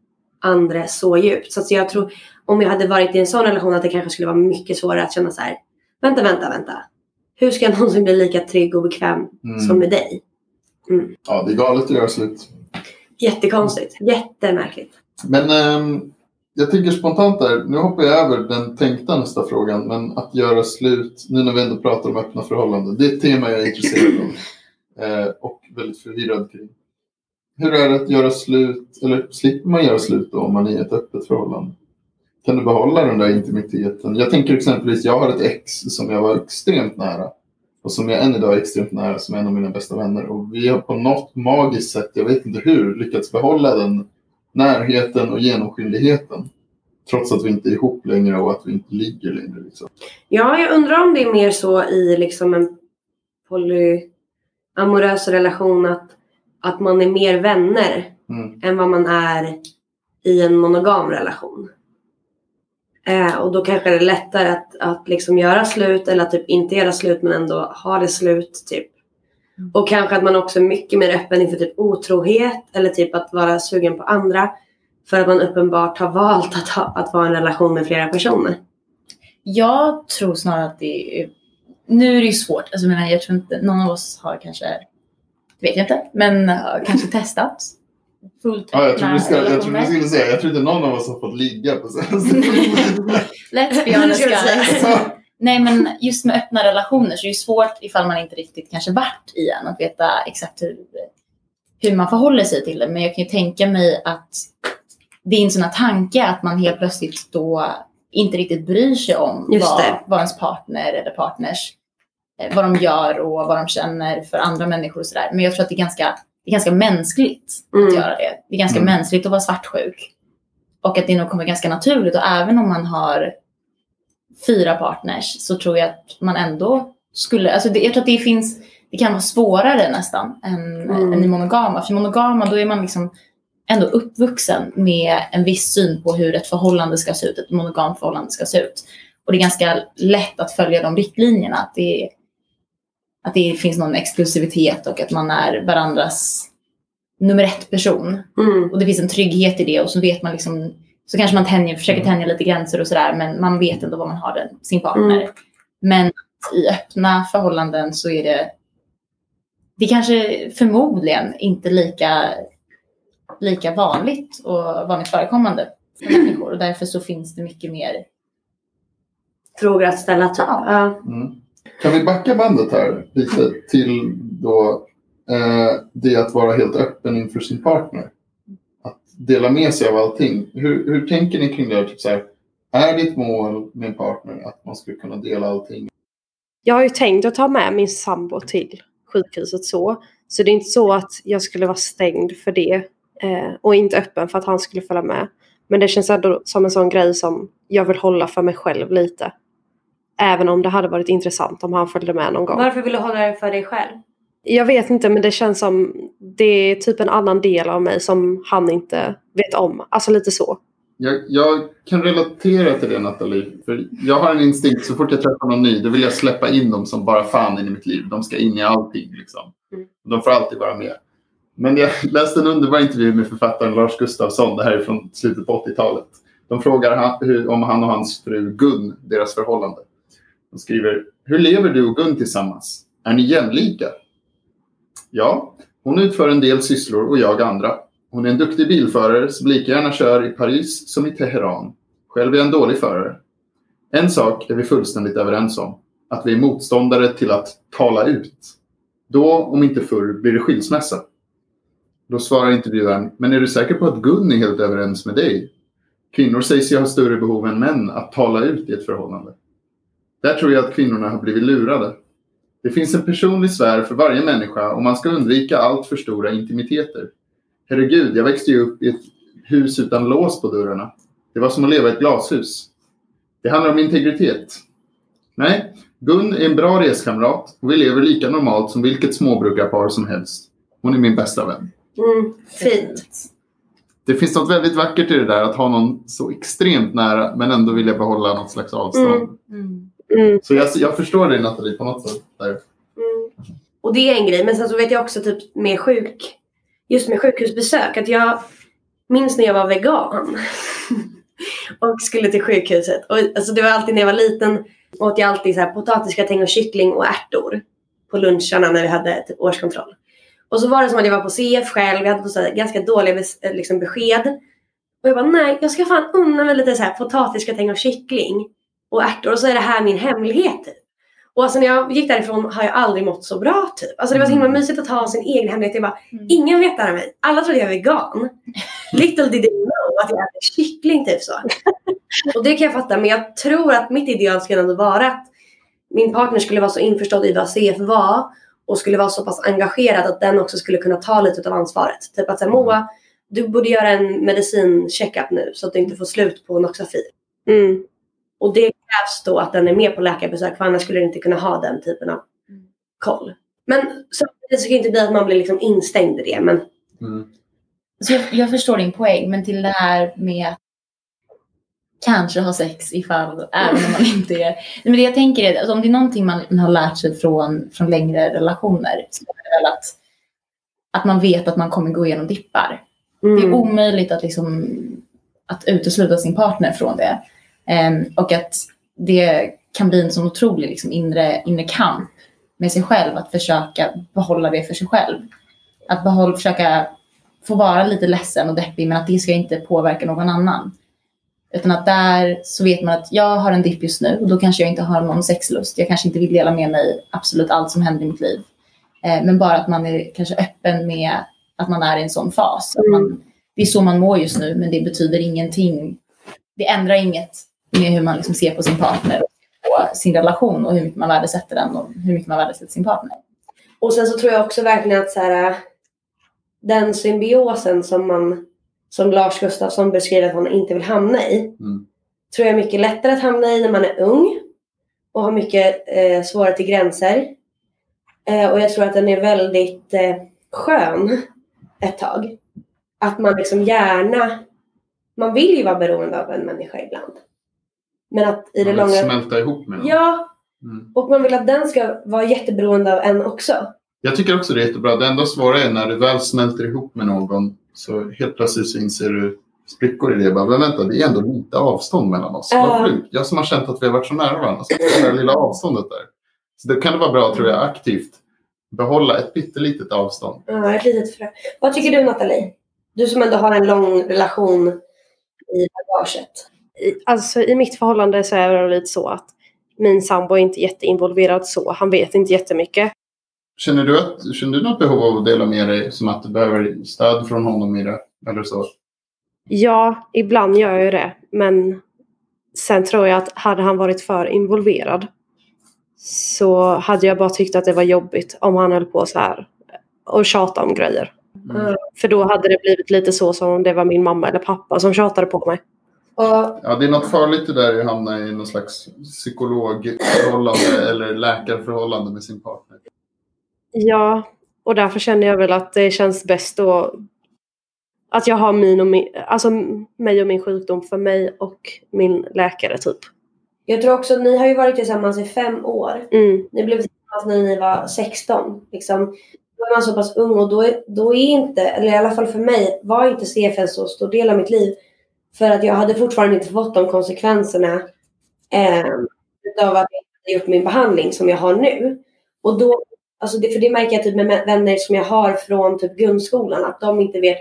[SPEAKER 1] andra så djupt. Så jag tror om jag hade varit i en sån relation att det kanske skulle vara mycket svårare att känna så här. Vänta, vänta, vänta. Hur ska jag någonsin bli lika trygg och bekväm
[SPEAKER 4] Mm.
[SPEAKER 1] som med dig?
[SPEAKER 4] Ja, det är galet att göra slut.
[SPEAKER 1] Jättekonstigt. Jättemärkligt.
[SPEAKER 4] Men ehm, jag tänker spontant där, nu hoppar jag över den tänkta nästa frågan, men att göra slut, nu när vi ändå pratar om öppna förhållanden, det är ett tema jag är intresserad av. Eh, och väldigt förvirrad kring. Hur är det att göra slut, eller slipper man göra slut då om man är i ett öppet förhållande? Kan du behålla den där intimiteten? Jag tänker exempelvis, jag har ett ex som jag var extremt nära. Och som jag än idag är extremt nära, som är en av mina bästa vänner. Och vi har på något magiskt sätt, jag vet inte hur, lyckats behålla den närheten och genomskinligheten. Trots att vi inte är ihop längre och att vi inte ligger längre. Liksom.
[SPEAKER 1] Ja, jag undrar om det är mer så i liksom en polyamorös relation att, att man är mer vänner
[SPEAKER 4] Mm.
[SPEAKER 1] än vad man är i en monogam relation. Eh, och då kanske det är lättare att, att liksom göra slut eller att typ inte göra slut men ändå ha det slut. Typ. Och kanske att man också är mycket mer öppen inför typ otrohet eller typ att vara sugen på andra. För att man uppenbart har valt att, ha, att vara i en relation med flera personer.
[SPEAKER 5] Jag tror snarare att det är... Nu är det ju svårt. Alltså, jag, menar, jag tror inte någon av oss har kanske... Det vet jag inte. Men har kanske testat. Fullt
[SPEAKER 4] Ja, jag, tror
[SPEAKER 5] öppna
[SPEAKER 4] du ska, jag du
[SPEAKER 5] relationer.
[SPEAKER 4] skulle säga, jag tror inte någon av oss har fått ligga på senaste
[SPEAKER 5] Let's be honest guys. Nej men just med öppna relationer så är det ju svårt ifall man inte riktigt kanske varit i en att veta exakt hur, hur man förhåller sig till det. Men jag kan ju tänka mig att det är en sån här tanke att man helt plötsligt då inte riktigt bryr sig om vad, vad ens partner eller partners eh, vad de gör och vad de känner för andra människor och sådär. Men jag tror att det är ganska, det är ganska mänskligt
[SPEAKER 1] Mm.
[SPEAKER 5] att göra det. Det är ganska
[SPEAKER 4] Mm.
[SPEAKER 5] mänskligt att vara svartsjuk. Och att det nog kommer ganska naturligt. Och även om man har fyra partners så tror jag att man ändå skulle, alltså det, jag tror att det finns, det kan vara svårare nästan än,
[SPEAKER 1] Mm.
[SPEAKER 5] än i monogama. För i monogama då är man liksom ändå uppvuxen med en viss syn på hur ett förhållande ska se ut, ett monogamt förhållande ska se ut. Och det är ganska lätt att följa de riktlinjerna. Att det, att det finns någon exklusivitet och att man är varandras nummer ett person.
[SPEAKER 1] Mm.
[SPEAKER 5] Och det finns en trygghet i det och så vet man liksom, så kanske man tänjer, försöker
[SPEAKER 4] Mm.
[SPEAKER 5] tänja lite gränser och sådär men man vet ändå var man har den, sin partner.
[SPEAKER 1] Mm.
[SPEAKER 5] Men i öppna förhållanden så är det, det kanske förmodligen inte lika, lika vanligt och vanligt förekommande för människor och därför så finns det mycket mer.
[SPEAKER 1] Frågor att ställa typ.
[SPEAKER 5] Ja.
[SPEAKER 4] Mm. Kan vi backa bandet här lite till då eh, det att vara helt öppen inför sin partner? Att dela med sig av allting. Hur, hur tänker ni kring det? här? Typ så här, är ditt mål med en partner att man ska kunna dela allting?
[SPEAKER 2] jag har ju tänkt att ta med min sambo till sjukhuset så. Så det är inte så att jag skulle vara stängd för det. Eh, och inte öppen för att han skulle följa med. Men det känns ändå som en sån grej som jag vill hålla för mig själv lite. Även om det hade varit intressant om han följde med någon gång.
[SPEAKER 1] Varför vill du hålla det för dig själv?
[SPEAKER 2] Jag vet inte men det känns som det är typ en annan del av mig som han inte vet om. Alltså lite så.
[SPEAKER 4] Jag, jag kan relatera till det Nathalie. För jag har en instinkt, så fort jag träffar någon ny, då vill jag släppa in dem som bara fan in i mitt liv. De ska in i allting. Liksom.
[SPEAKER 1] Mm.
[SPEAKER 4] De får alltid vara med. Men jag läste en underbar intervju med författaren Lars Gustafsson. Det här är från slutet på 80-talet. De frågar han, hur, om han och hans fru Gun, deras förhållande. De skriver, hur lever du och Gun tillsammans? Är ni jämlika? Ja, hon utför en del sysslor och jag andra. Hon är en duktig bilförare som lika gärna kör i Paris som i Teheran. Själv är jag en dålig förare. En sak är vi fullständigt överens om. Att vi är motståndare till att tala ut. Då, om inte förr, blir det skilsmässa. Då svarar intervjuaren, men är du säker på att Gun är helt överens med dig? Kvinnor sägs ju ha större behov än män att tala ut i ett förhållande. Där tror jag att kvinnorna har blivit lurade. Det finns en personlig sfär för varje människa och man ska undvika allt för stora intimiteter. Herregud, jag växte ju upp i ett hus utan lås på dörrarna. Det var som att leva i ett glashus. Det handlar om integritet. Nej, Gun är en bra reskamrat och vi lever lika normalt som vilket småbrukarpar som helst. Hon är min bästa vän.
[SPEAKER 1] Mm, fint.
[SPEAKER 4] Det finns något väldigt vackert i det där att ha någon så extremt nära men ändå vilja behålla något slags avstånd.
[SPEAKER 1] Mm.
[SPEAKER 5] Mm.
[SPEAKER 2] Mm.
[SPEAKER 4] Så jag, jag förstår dig Nathalie på något sätt. Där.
[SPEAKER 1] Mm. Och det är en grej. Men sen så vet jag också typ med sjuk, just med sjukhusbesök att jag minns när jag var vegan och skulle till sjukhuset. Och, alltså, det var alltid när jag var liten åt jag alltid så här, potatisgratäng och kyckling och ärtor på luncherna när vi hade typ årskontroll. Och så var det som att jag var på CF själv, jag hade fått så här, ganska dåliga liksom, besked. Och jag bara nej, jag ska fan unna mig lite så här potatisgratäng och kyckling och ärtor och så är det här min hemlighet typ. Och alltså när jag gick därifrån har jag aldrig mått så bra typ. Alltså det var så himla mysigt att ha sin egen hemlighet. Jag bara,
[SPEAKER 5] Mm.
[SPEAKER 1] ingen vet det här om mig. Alla trodde jag var vegan. Little did they know att jag äter kyckling typ så. Och det kan jag fatta. Men jag tror att mitt ideal skulle ändå vara att min partner skulle vara så införstådd i vad CF var och skulle vara så pass engagerad att den också skulle kunna ta lite av ansvaret. Typ att säga Moa, du borde göra en medicincheckup nu så att du inte får slut på Noxafil.
[SPEAKER 2] Mm.
[SPEAKER 1] Och det krävs då att den är med på läkarbesök för annars skulle den inte kunna ha den typen av
[SPEAKER 5] Mm.
[SPEAKER 1] koll. Men samtidigt så kan det inte bli att man blir liksom instängd i det. Men
[SPEAKER 4] Mm.
[SPEAKER 5] Så jag, jag förstår din poäng, men till det här med att kanske ha sex ifall, även om man inte är... Nej, Men det jag tänker är, alltså, om det är någonting man, har lärt sig från, från längre relationer, så är det väl att, att man vet att man kommer gå igenom dippar. Det är
[SPEAKER 1] mm.
[SPEAKER 5] omöjligt att, liksom, att utesluta sin partner från det. Ehm, och att det kan bli en sån otrolig liksom, inre, inre kamp med sig själv att försöka behålla det för sig själv. Att behålla, försöka få vara lite ledsen och deppig men att det ska inte påverka någon annan. Utan att där så vet man att jag har en dipp just nu och då kanske jag inte har någon sexlust. Jag kanske inte vill dela med mig absolut allt som händer i mitt liv. Eh, men bara att man är kanske öppen med att man är i en sån fas. Att man, det är så man mår just nu men det betyder ingenting. Det ändrar inget med hur man liksom ser på sin partner och sin relation och hur mycket man värdesätter den och hur mycket man värdesätter sin partner.
[SPEAKER 1] Och sen så tror jag också verkligen att så här, den symbiosen som man som Lars Gustafsson beskriver att han inte vill hamna i.
[SPEAKER 4] Mm.
[SPEAKER 1] Tror jag är mycket lättare att hamna i när man är ung. Och har mycket eh, svårare till gränser. Eh, och jag tror att den är väldigt eh, skön ett tag. Att man liksom gärna, man vill ju vara beroende av en människa ibland. Men att i det
[SPEAKER 4] Man vill
[SPEAKER 1] långa...
[SPEAKER 4] smälta ihop med dem.
[SPEAKER 1] Ja,
[SPEAKER 4] Mm.
[SPEAKER 1] och man vill att den ska vara jätteberoende av en också.
[SPEAKER 4] Jag tycker också det är jättebra. Det enda svåra är när du väl smälter ihop med någon så helt plötsligt så inser du sprickor i det. Bara, men vänta, det är ändå lite avstånd mellan oss.
[SPEAKER 1] Ja.
[SPEAKER 4] Vad sjukt. Jag som har känt att vi har varit så nära varandra. Så det där lilla avståndet där. Så det kan det vara bra, tror jag, aktivt behålla ett pyttelitet avstånd.
[SPEAKER 1] Ja, ett litet frö. Vad tycker du Nathalie? Du som ändå har en lång relation i bagaget.
[SPEAKER 2] Alltså i mitt förhållande så är det lite så att min sambo är inte jätteinvolverad så. Han vet inte jättemycket.
[SPEAKER 4] Känner du, att, känner du något behov av att dela med dig? Som att du behöver stöd från honom i det? Eller så?
[SPEAKER 2] Ja, ibland gör jag det. Men sen tror jag att hade han varit för involverad så hade jag bara tyckt att det var jobbigt om han höll på så här och tjata om grejer.
[SPEAKER 1] Mm.
[SPEAKER 2] För då hade det blivit lite så som om det var min mamma eller pappa som tjatade på mig.
[SPEAKER 1] Och
[SPEAKER 4] Ja, det är något farligt det där att hamna i någon slags psykologförhållande eller läkarförhållande med sin partner.
[SPEAKER 2] Ja, och därför känner jag väl att det känns bäst då att jag har min och min, alltså mig och min sjukdom för mig och min läkare typ.
[SPEAKER 1] jag tror också, ni har ju varit tillsammans i fem år.
[SPEAKER 2] Mm,
[SPEAKER 1] Ni blev tillsammans när ni var 16. Liksom. Då är man så pass ung och då är, då är inte, eller i alla fall för mig, var inte CF en så stor del av mitt liv. För att jag hade fortfarande inte fått de konsekvenserna eh, utav att jag inte gjort min behandling som jag har nu. Och då, alltså det, för det märker jag typ med vänner som jag har från typ grundskolan, att de inte vet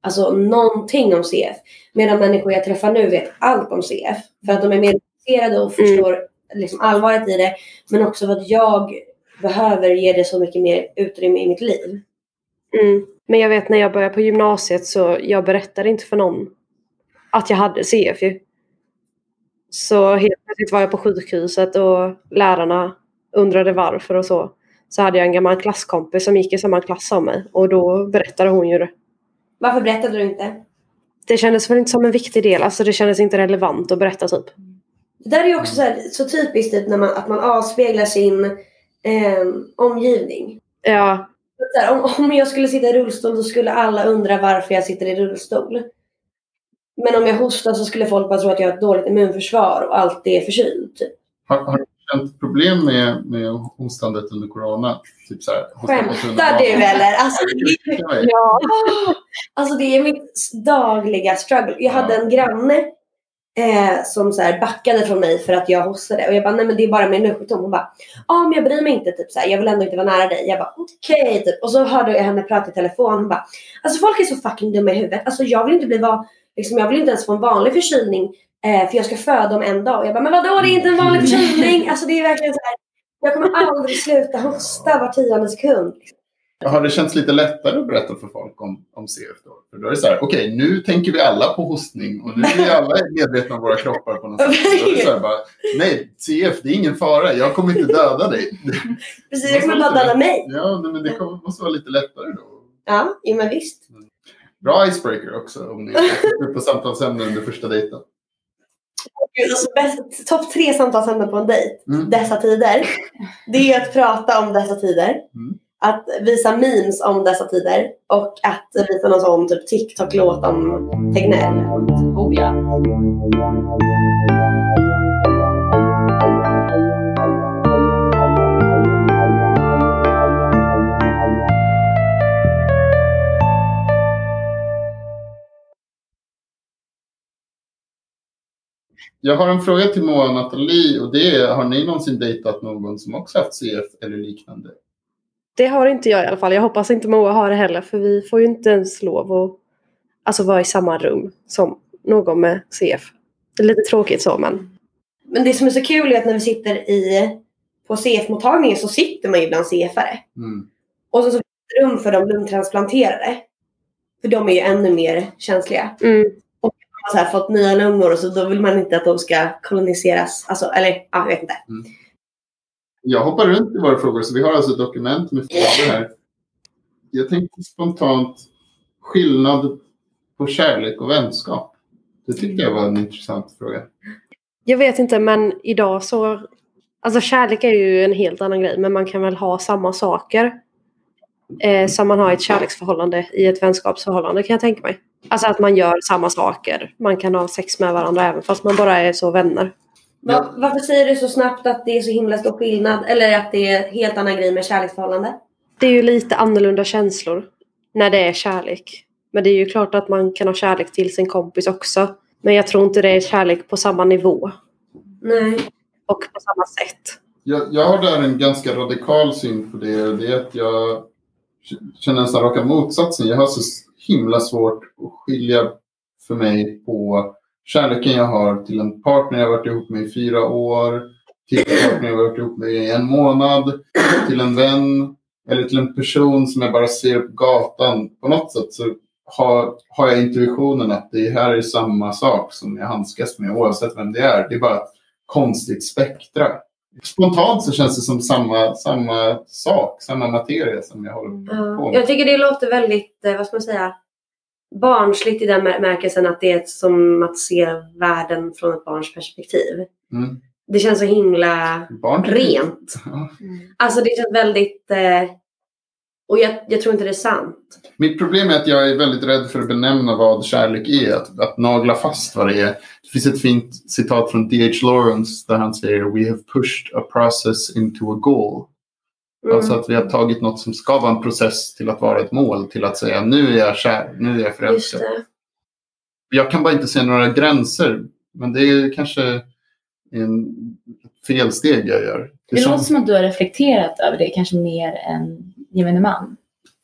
[SPEAKER 1] alltså, någonting om CF. Medan människor jag träffar nu vet allt om CF. För att de är mer intresserade och förstår liksom, allvaret i det. Men också för att jag behöver ge det så mycket mer utrymme i mitt liv.
[SPEAKER 2] mm. Men jag vet när jag började på gymnasiet så jag berättade inte för någon att jag hade CF ju. Så helt plötsligt var jag på sjukhuset och lärarna undrade varför och så. Så hade jag en gammal klasskompis som gick i samma klass som mig och då berättade hon ju det.
[SPEAKER 1] Varför berättade du inte?
[SPEAKER 2] Det kändes väl inte som en viktig del, alltså det kändes inte relevant att berätta typ.
[SPEAKER 1] Det där är ju också så, här, så typiskt typ, när man, att man avspeglar sin eh, omgivning.
[SPEAKER 2] Ja,
[SPEAKER 1] Så här, om, om jag skulle sitta i rullstol då skulle alla undra varför jag sitter i rullstol. Men om jag hostar så skulle folk bara tro att jag har ett dåligt immunförsvar och alltid är förkyld. Typ.
[SPEAKER 4] Har, har du känt problem med, med hostandet under corona? Typ så här,
[SPEAKER 1] Skämtar du eller? Alltså,
[SPEAKER 4] Ja.
[SPEAKER 1] alltså det är mitt dagliga struggle. Jag hade en granne eh, som så här backade från mig för att jag hostade. Och jag bara, nej men det är bara min lungsjukdom. Hon bara, ja men jag bryr mig inte. Typ, så här, jag vill ändå inte vara nära dig. Jag bara, okej. typ. Och så hörde jag henne prata i telefon. Hon bara, alltså folk är så fucking dumma i huvudet. Alltså jag vill inte bli va- liksom, jag vill inte ens få en vanlig förkylning. Eh, för jag ska föda om en dag. Och jag bara, men vadå det är inte en vanlig förkylning. Alltså det är verkligen så här. Jag kommer aldrig sluta hosta var tionde sekund.
[SPEAKER 4] Har det känts lite lättare att berätta för folk om, om CF då? För då är det så här, okej nu tänker vi alla på hostning och nu är vi alla medvetna om våra kroppar på något sätt. Då är det så här bara, nej, CF det är ingen fara, jag kommer inte döda dig.
[SPEAKER 1] Precis, jag kommer bara döda mig.
[SPEAKER 4] Ja, men det kommer, måste vara lite lättare då.
[SPEAKER 1] Ja, jo, men visst.
[SPEAKER 4] Bra icebreaker också om ni är på samtalsämnen under första dejten.
[SPEAKER 1] Alltså, Topp tre samtalsämnen på en dejt
[SPEAKER 4] Mm.
[SPEAKER 1] dessa tider. Det är att prata om dessa tider.
[SPEAKER 4] Mm.
[SPEAKER 1] Att visa memes om dessa tider. Och att visa någon sån typ TikTok-låt om Tegnell.
[SPEAKER 5] Oh ja.
[SPEAKER 4] Jag har en fråga till Moa och Nathalie och det är, har ni någonsin dejtat någon som också haft CF eller liknande?
[SPEAKER 2] Det har inte jag i alla fall. Jag hoppas inte Moa har det heller för vi får ju inte ens lov att alltså, vara i samma rum som någon med CF. Det är lite tråkigt så men
[SPEAKER 1] Men det som är så kul är att när vi sitter i, på CF-mottagningen så sitter man ju bland CF-are.
[SPEAKER 4] Mm.
[SPEAKER 1] Och så, så finns det rum för de lungtransplanterade. För de är ju ännu mer känsliga.
[SPEAKER 2] mm,
[SPEAKER 1] så här fått nya lungor och så då vill man inte att de ska koloniseras. Alltså, eller ja, jag vet inte.
[SPEAKER 4] Jag hoppar runt i våra frågor så vi har alltså ett dokument med frågor här. Jag tänkte spontant skillnad på kärlek och vänskap. Det tyckte jag var en intressant fråga.
[SPEAKER 2] jag vet inte men idag så Alltså kärlek är ju en helt annan grej men man kan väl ha samma saker eh, som man har i ett kärleksförhållande i ett vänskapsförhållande kan jag tänka mig. Alltså att man gör samma saker. Man kan ha sex med varandra även fast man bara är så vänner.
[SPEAKER 1] Va- varför säger du så snabbt att det är så himla stor skillnad? Eller att det är helt annan grej med kärleksförhållande?
[SPEAKER 2] Det är ju lite annorlunda känslor när det är kärlek. Men det är ju klart att man kan ha kärlek till sin kompis också. Men jag tror inte det är kärlek på samma nivå
[SPEAKER 1] Nej.
[SPEAKER 2] och på samma sätt.
[SPEAKER 4] Jag, jag har där en ganska radikal syn på det. Det är att jag känner nästan raka motsatsen. Jag har så himla svårt att skilja för mig på kärleken jag har till en partner jag varit ihop med i fyra år, till en partner jag varit ihop med i en månad, till en vän eller till en person som jag bara ser på gatan. På något sätt så har, har jag intuitionen att det här är samma sak som jag handskas med oavsett vem det är. Det är bara ett konstigt spektra. Spontant så känns det som samma, samma sak, samma materia som jag håller på med.
[SPEAKER 1] Jag tycker det låter väldigt, eh, vad ska man säga, barnsligt i den bemärkelsen att det är som att se världen från ett barns perspektiv.
[SPEAKER 4] Mm.
[SPEAKER 1] Det känns så himla
[SPEAKER 4] Barn
[SPEAKER 1] rent.
[SPEAKER 4] Ja.
[SPEAKER 1] Alltså det känns väldigt... Eh, och jag, jag tror inte det är sant.
[SPEAKER 4] Mitt problem är att jag är väldigt rädd för att benämna vad kärlek är, att, att nagla fast vad det är. Det finns ett fint citat från D.H. Lawrence där han säger We have pushed a process into a goal.
[SPEAKER 1] Mm.
[SPEAKER 4] Alltså att vi har tagit något som ska vara en process till att vara ett mål, till att säga nu är jag kär, nu är jag förälskad. Jag kan bara inte se några gränser, men det är kanske en fel steg jag gör. Det är
[SPEAKER 5] Det
[SPEAKER 4] som-
[SPEAKER 5] låter som att du har reflekterat över det kanske mer än gemene man.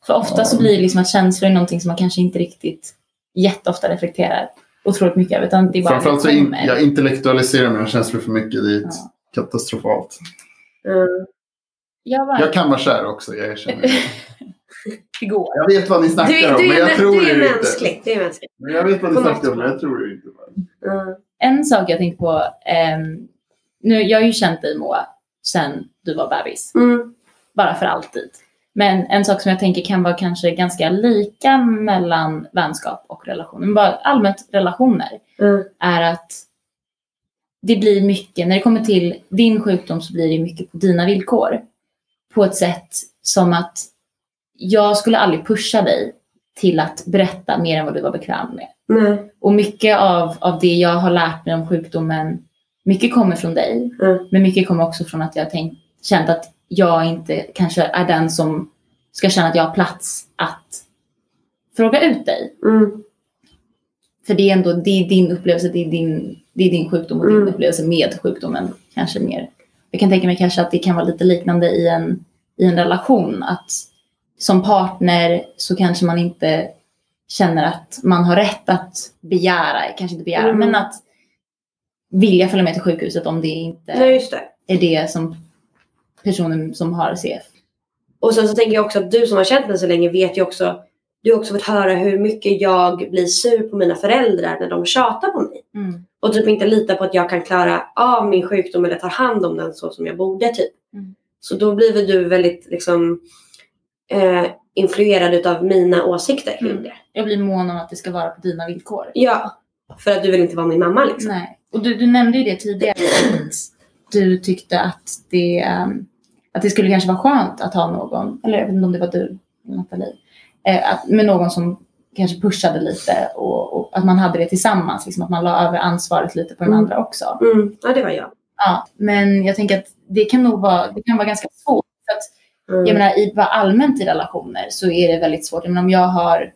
[SPEAKER 5] För ofta så blir det liksom att känslor är någonting som man kanske inte riktigt jätteofta reflekterar otroligt mycket över. Utan det är bara
[SPEAKER 4] Framförallt så in, jag intellektualiserar mina känslor för mycket. Det är ett
[SPEAKER 5] Ja.
[SPEAKER 4] katastrofalt.
[SPEAKER 1] Mm.
[SPEAKER 5] Jag bara,
[SPEAKER 4] Jag kan vara kär också, jag erkänner det.
[SPEAKER 5] det går.
[SPEAKER 4] Jag vet vad ni
[SPEAKER 1] Du,
[SPEAKER 4] snackar
[SPEAKER 1] är-
[SPEAKER 4] om,
[SPEAKER 1] du,
[SPEAKER 4] men
[SPEAKER 1] är,
[SPEAKER 4] jag tror
[SPEAKER 1] du är
[SPEAKER 4] det
[SPEAKER 1] mänsklig.
[SPEAKER 4] inte.
[SPEAKER 1] Det är mänskligt.
[SPEAKER 4] Men Jag vet vad ni snackar om, men jag tror det inte.
[SPEAKER 1] Mm.
[SPEAKER 5] En sak jag tänkte på. ehm, nu, jag har ju känt dig Moa sen du var bebis.
[SPEAKER 1] Mm.
[SPEAKER 5] bara för alltid. Men en sak som jag tänker kan vara kanske ganska lika mellan vänskap och relationer, men bara allmänt relationer,
[SPEAKER 1] Mm.
[SPEAKER 5] är att det blir mycket, när det kommer till din sjukdom så blir det mycket på dina villkor. På ett sätt som att jag skulle aldrig pusha dig till att berätta mer än vad du var bekväm med.
[SPEAKER 1] Nej.
[SPEAKER 5] Och mycket av, av det jag har lärt mig om sjukdomen, mycket kommer från dig.
[SPEAKER 1] Mm.
[SPEAKER 5] Men mycket kommer också från att jag tänkt, känt att jag inte kanske är den som ska känna att jag har plats att fråga ut dig.
[SPEAKER 1] Mm.
[SPEAKER 5] För det är ändå det är din upplevelse, det är din, det är din sjukdom och
[SPEAKER 1] Mm.
[SPEAKER 5] din upplevelse med sjukdomen kanske mer. Jag kan tänka mig kanske att det kan vara lite liknande i en, i en relation. Att som partner så kanske man inte känner att man har rätt att begära, kanske inte begära,
[SPEAKER 1] Mm.
[SPEAKER 5] men att vilja följa med till sjukhuset om det inte
[SPEAKER 1] Nej, det.
[SPEAKER 5] är det som personen som har CF.
[SPEAKER 1] Och sen så tänker jag också att du som har känt mig så länge vet ju också du har också fått höra hur mycket jag blir sur på mina föräldrar när de tjatar på mig. Och typ inte litar på att jag kan klara av min sjukdom eller ta hand om den så som jag borde typ.
[SPEAKER 5] Mm.
[SPEAKER 1] Så då blir väl du väldigt liksom eh, influerad utav mina åsikter kring
[SPEAKER 5] Mm.
[SPEAKER 1] det.
[SPEAKER 5] Jag blir mån om att det ska vara på dina villkor.
[SPEAKER 1] Ja, för att du vill inte vara min mamma liksom.
[SPEAKER 5] Nej. Och du, du nämnde ju det tidigare du tyckte att det, ehm, att det skulle kanske vara skönt att ha någon, eller jag vet inte om det var du, Nathalie, eh, att, med någon som kanske pushade lite och, och att man hade det tillsammans, liksom att man la över ansvaret lite på den
[SPEAKER 1] Mm.
[SPEAKER 5] andra också.
[SPEAKER 1] Mm. Ja, det var jag.
[SPEAKER 5] Ja, men jag tänker att det kan nog vara, det kan vara ganska svårt. För att
[SPEAKER 1] Mm.
[SPEAKER 5] jag menar, i, bara allmänt i relationer så är det väldigt svårt. Jag menar, om jag har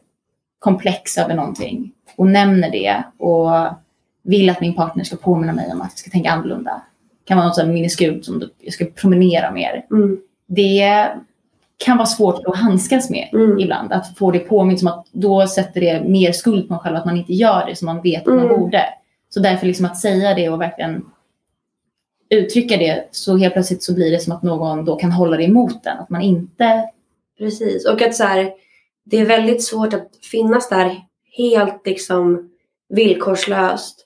[SPEAKER 5] komplex över någonting och nämner det och vill att min partner ska påminna mig om att jag ska tänka annorlunda. Kan vara något minnesgud som jag ska promenera mer.
[SPEAKER 1] Mm.
[SPEAKER 5] Det kan vara svårt att handskas med
[SPEAKER 1] Mm.
[SPEAKER 5] ibland. Att få det påmint som att då sätter det mer skuld på en själv att man inte gör det som man vet att man
[SPEAKER 1] Mm.
[SPEAKER 5] borde. Så därför liksom att säga det och verkligen uttrycka det så helt plötsligt så blir det som att någon då kan hålla det emot den. Att man inte
[SPEAKER 1] Precis. Och att så här, det är väldigt svårt att finnas där helt liksom villkorslöst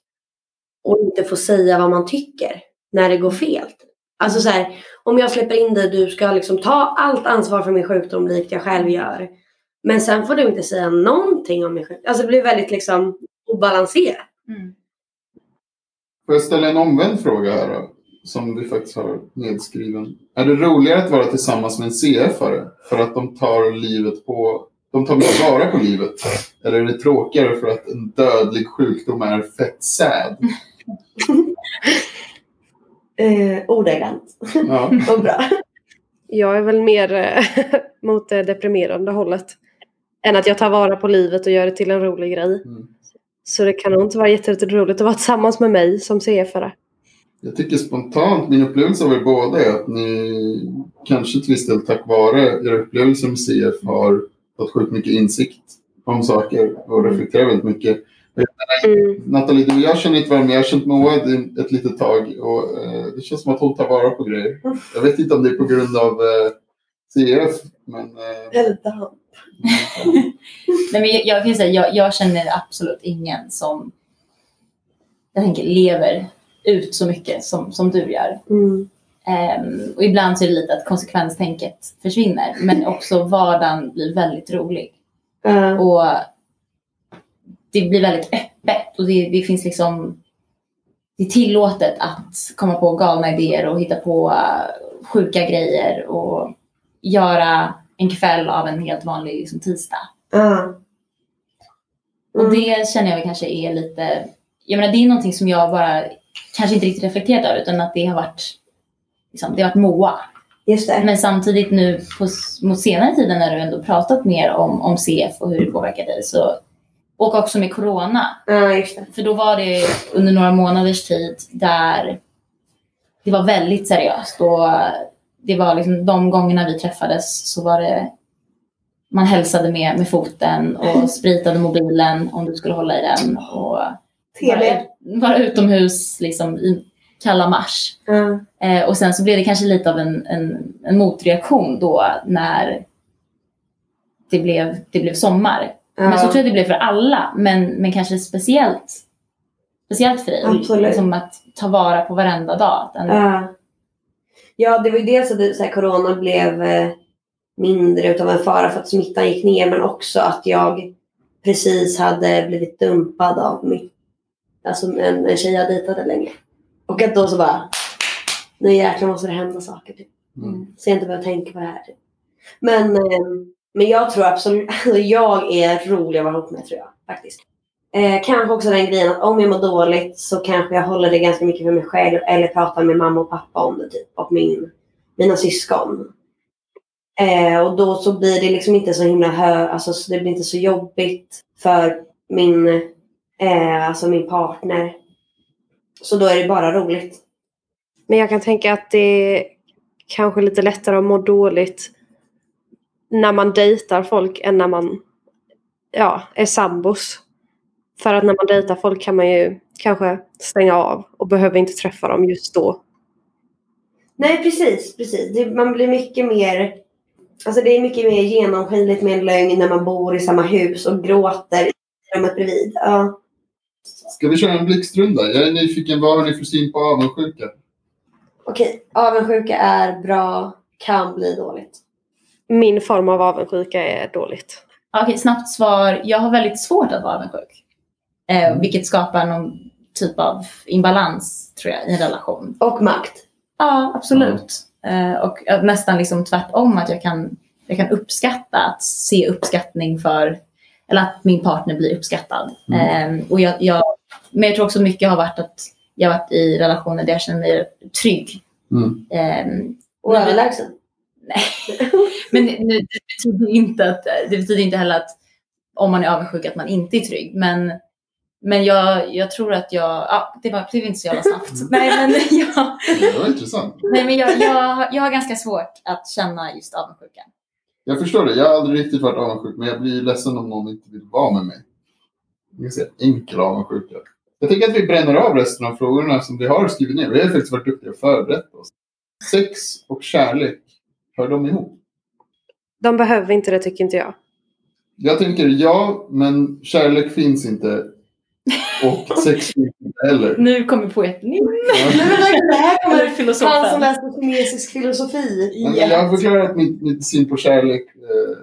[SPEAKER 1] och inte få säga vad man tycker när det går fel. Alltså så här, om jag släpper in dig, du ska liksom ta allt ansvar för min sjukdom likt jag själv gör. Men sen får du inte säga någonting om min sjukdom. Alltså det blir väldigt liksom obalanserat.
[SPEAKER 4] Får jag ställa en omvänd fråga här då? Som vi faktiskt har nedskriven. Är det roligare att vara tillsammans med en CF-are för att de tar livet på de tar mer vara på livet? Eller är det tråkigare för att en dödlig sjukdom är fett sad?
[SPEAKER 1] Eh, ordagrant.
[SPEAKER 4] Ja.
[SPEAKER 1] Vad bra.
[SPEAKER 2] Jag är väl mer eh, mot det deprimerande hållet. Än att jag tar vara på livet och gör det till en rolig grej.
[SPEAKER 4] Mm.
[SPEAKER 2] Så det kan nog inte vara jätteroligt att vara tillsammans med mig som CF-are.
[SPEAKER 4] Jag tycker spontant, min upplevelse av er båda är att ni kanske till viss del tack vare era upplevelser med CF har fått sjukt mycket insikt om saker och reflekterar väldigt mycket.
[SPEAKER 2] Mm.
[SPEAKER 4] Nathalie, du och jag känner inte varandra, men jag har känt Moa ett- litet tag och eh, det känns som att hon tar vara på grejer. Jag vet inte om det är på grund av eh, CF, men... Eh,
[SPEAKER 1] Eller damp.
[SPEAKER 5] Nej, men jag, jag, kan säga, jag, jag känner absolut ingen som jag tänker, lever ut så mycket som, som du gör.
[SPEAKER 1] Mm.
[SPEAKER 5] Ehm, och ibland så är det lite att konsekvenstänket försvinner. Men också vardagen blir väldigt rolig.
[SPEAKER 1] Ja.
[SPEAKER 5] Och det blir väldigt öppet och det, det finns liksom det är tillåtet att komma på galna idéer och hitta på eh, sjuka grejer och göra en kväll av en helt vanlig liksom, tisdag. Och
[SPEAKER 1] Mm.
[SPEAKER 5] det känner jag kanske är lite, jag menar det är någonting som jag bara kanske inte riktigt reflekterat över utan att det har varit, liksom, det har varit Moa.
[SPEAKER 1] Just det.
[SPEAKER 5] Men samtidigt nu på, mot senare tiden när du ändå pratat mer om, om CF och hur det påverkar dig så, och också med corona.
[SPEAKER 1] Ja, just det.
[SPEAKER 5] För då var det under några månaders tid där det var väldigt seriöst. Och det var liksom de gångerna vi träffades så var det man hälsade med, med foten och spritade mobilen om du skulle hålla i den. Och
[SPEAKER 1] TV.
[SPEAKER 5] vara, vara utomhus liksom, i kalla mars.
[SPEAKER 1] Ja.
[SPEAKER 5] Eh, och sen så blev det kanske lite av en, en, en motreaktion då när det blev, det blev sommar. Men så tror jag det blev för alla, men, men kanske speciellt, speciellt för dig.
[SPEAKER 1] Absolut.
[SPEAKER 5] Liksom att ta vara på varenda dag. Den,
[SPEAKER 1] Ja. Ja, det var ju dels att det, så här, corona blev eh, mindre utav en fara för att smittan gick ner men också att jag precis hade blivit dumpad av mitt, alltså en, en tjej jag dejtade länge. Och att då så bara, nu jäklar måste det hända saker. Typ.
[SPEAKER 4] Mm.
[SPEAKER 1] Så jag inte behöver tänka på det här. Typ. Men, eh, men jag tror absolut, alltså jag är rolig att vara ihop med tror jag faktiskt. Eh, kanske också den grejen att om jag mår dåligt så kanske jag håller det ganska mycket för mig själv eller pratar med mamma och pappa om det typ. Och min, mina syskon. Eh, och då så blir det liksom inte så himla hö, alltså så det blir inte så jobbigt för min, eh, alltså min partner. Så då är det bara roligt.
[SPEAKER 2] Men jag kan tänka att det är kanske lite lättare att må dåligt när man dejtar folk än när man ja, är sambos. För att när man dejtar folk kan man ju kanske stänga av och behöver inte träffa dem just då.
[SPEAKER 1] Nej precis, precis. Det, man blir mycket mer Alltså det är mycket mer genomskinligt med en lögn när man bor i samma hus och gråter i rummet bredvid. Ja.
[SPEAKER 4] Ska vi köra en blixtrunda? Jag är nyfiken, vad har ni för syn på avundsjuka?
[SPEAKER 1] Okej, avundsjuka är bra, kan bli dåligt.
[SPEAKER 2] Min form av avundsjuka är dåligt.
[SPEAKER 5] Okej, snabbt svar. Jag har väldigt svårt att vara avundsjuk. Eh,
[SPEAKER 4] Mm.
[SPEAKER 5] Vilket skapar någon typ av imbalans tror jag i en relation.
[SPEAKER 1] Och makt.
[SPEAKER 5] Ja, absolut. Eh, och nästan liksom tvärtom att jag kan, jag kan uppskatta att se uppskattning för, eller att min partner blir uppskattad. Eh, och jag, jag, men jag tror också mycket har varit att jag har varit i relationer där jag känner mig trygg.
[SPEAKER 4] Mm.
[SPEAKER 5] Eh,
[SPEAKER 1] Och
[SPEAKER 5] Men-
[SPEAKER 1] överlägsen.
[SPEAKER 5] men det, det betyder inte att, det betyder inte heller att om man är avundsjuk att man inte är trygg. Men, men jag, jag tror att jag, ja, det var, var inte så jävla snabbt. Nej, men jag,
[SPEAKER 4] Det var intressant.
[SPEAKER 5] nej, men jag, jag, jag har ganska svårt att känna just avundsjuka.
[SPEAKER 4] Jag förstår det. Jag har aldrig riktigt varit avundsjuk, men jag blir ledsen om någon inte vill vara med mig. Jag kan säga enkel avundsjuka. Jag tänker att vi bränner av resten av frågorna som vi har skrivit ner. Vi har faktiskt varit duktiga och förberett oss. Sex och kärlek, hör de ihop?
[SPEAKER 2] De behöver inte det tycker inte jag.
[SPEAKER 4] Jag tänker ja, men kärlek finns inte. Och sex finns inte heller.
[SPEAKER 5] Nu kommer poeten in.
[SPEAKER 1] Här han som
[SPEAKER 5] filosofen.
[SPEAKER 1] läste kinesisk filosofi.
[SPEAKER 4] Men Jag har förklarat mitt, mitt syn på kärlek. Eh,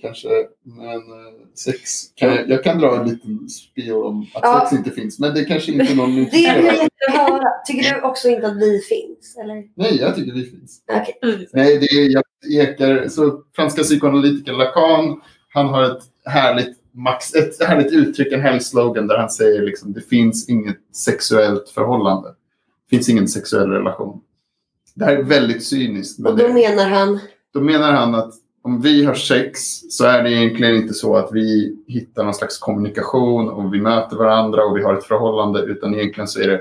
[SPEAKER 4] kanske. Men eh, sex. Kan jag, jag kan dra en liten spion om att
[SPEAKER 1] Ja.
[SPEAKER 4] sex inte finns. Men det kanske inte någon är
[SPEAKER 1] Det vill jag inte höra. Tycker du också inte att vi finns? Eller?
[SPEAKER 4] Nej, jag tycker vi finns.
[SPEAKER 1] Okej.
[SPEAKER 4] Nej, det är jag ekar. Så franska psykoanalytikern Lacan, han har ett härligt, max, ett härligt uttryck, en härlig slogan där han säger liksom det finns inget sexuellt förhållande. Det finns ingen sexuell relation. Det här är väldigt cyniskt. Men
[SPEAKER 1] Och då
[SPEAKER 4] det,
[SPEAKER 1] menar han?
[SPEAKER 4] då menar han att om vi har sex så är det egentligen inte så att vi hittar någon slags kommunikation och vi möter varandra och vi har ett förhållande utan egentligen så är det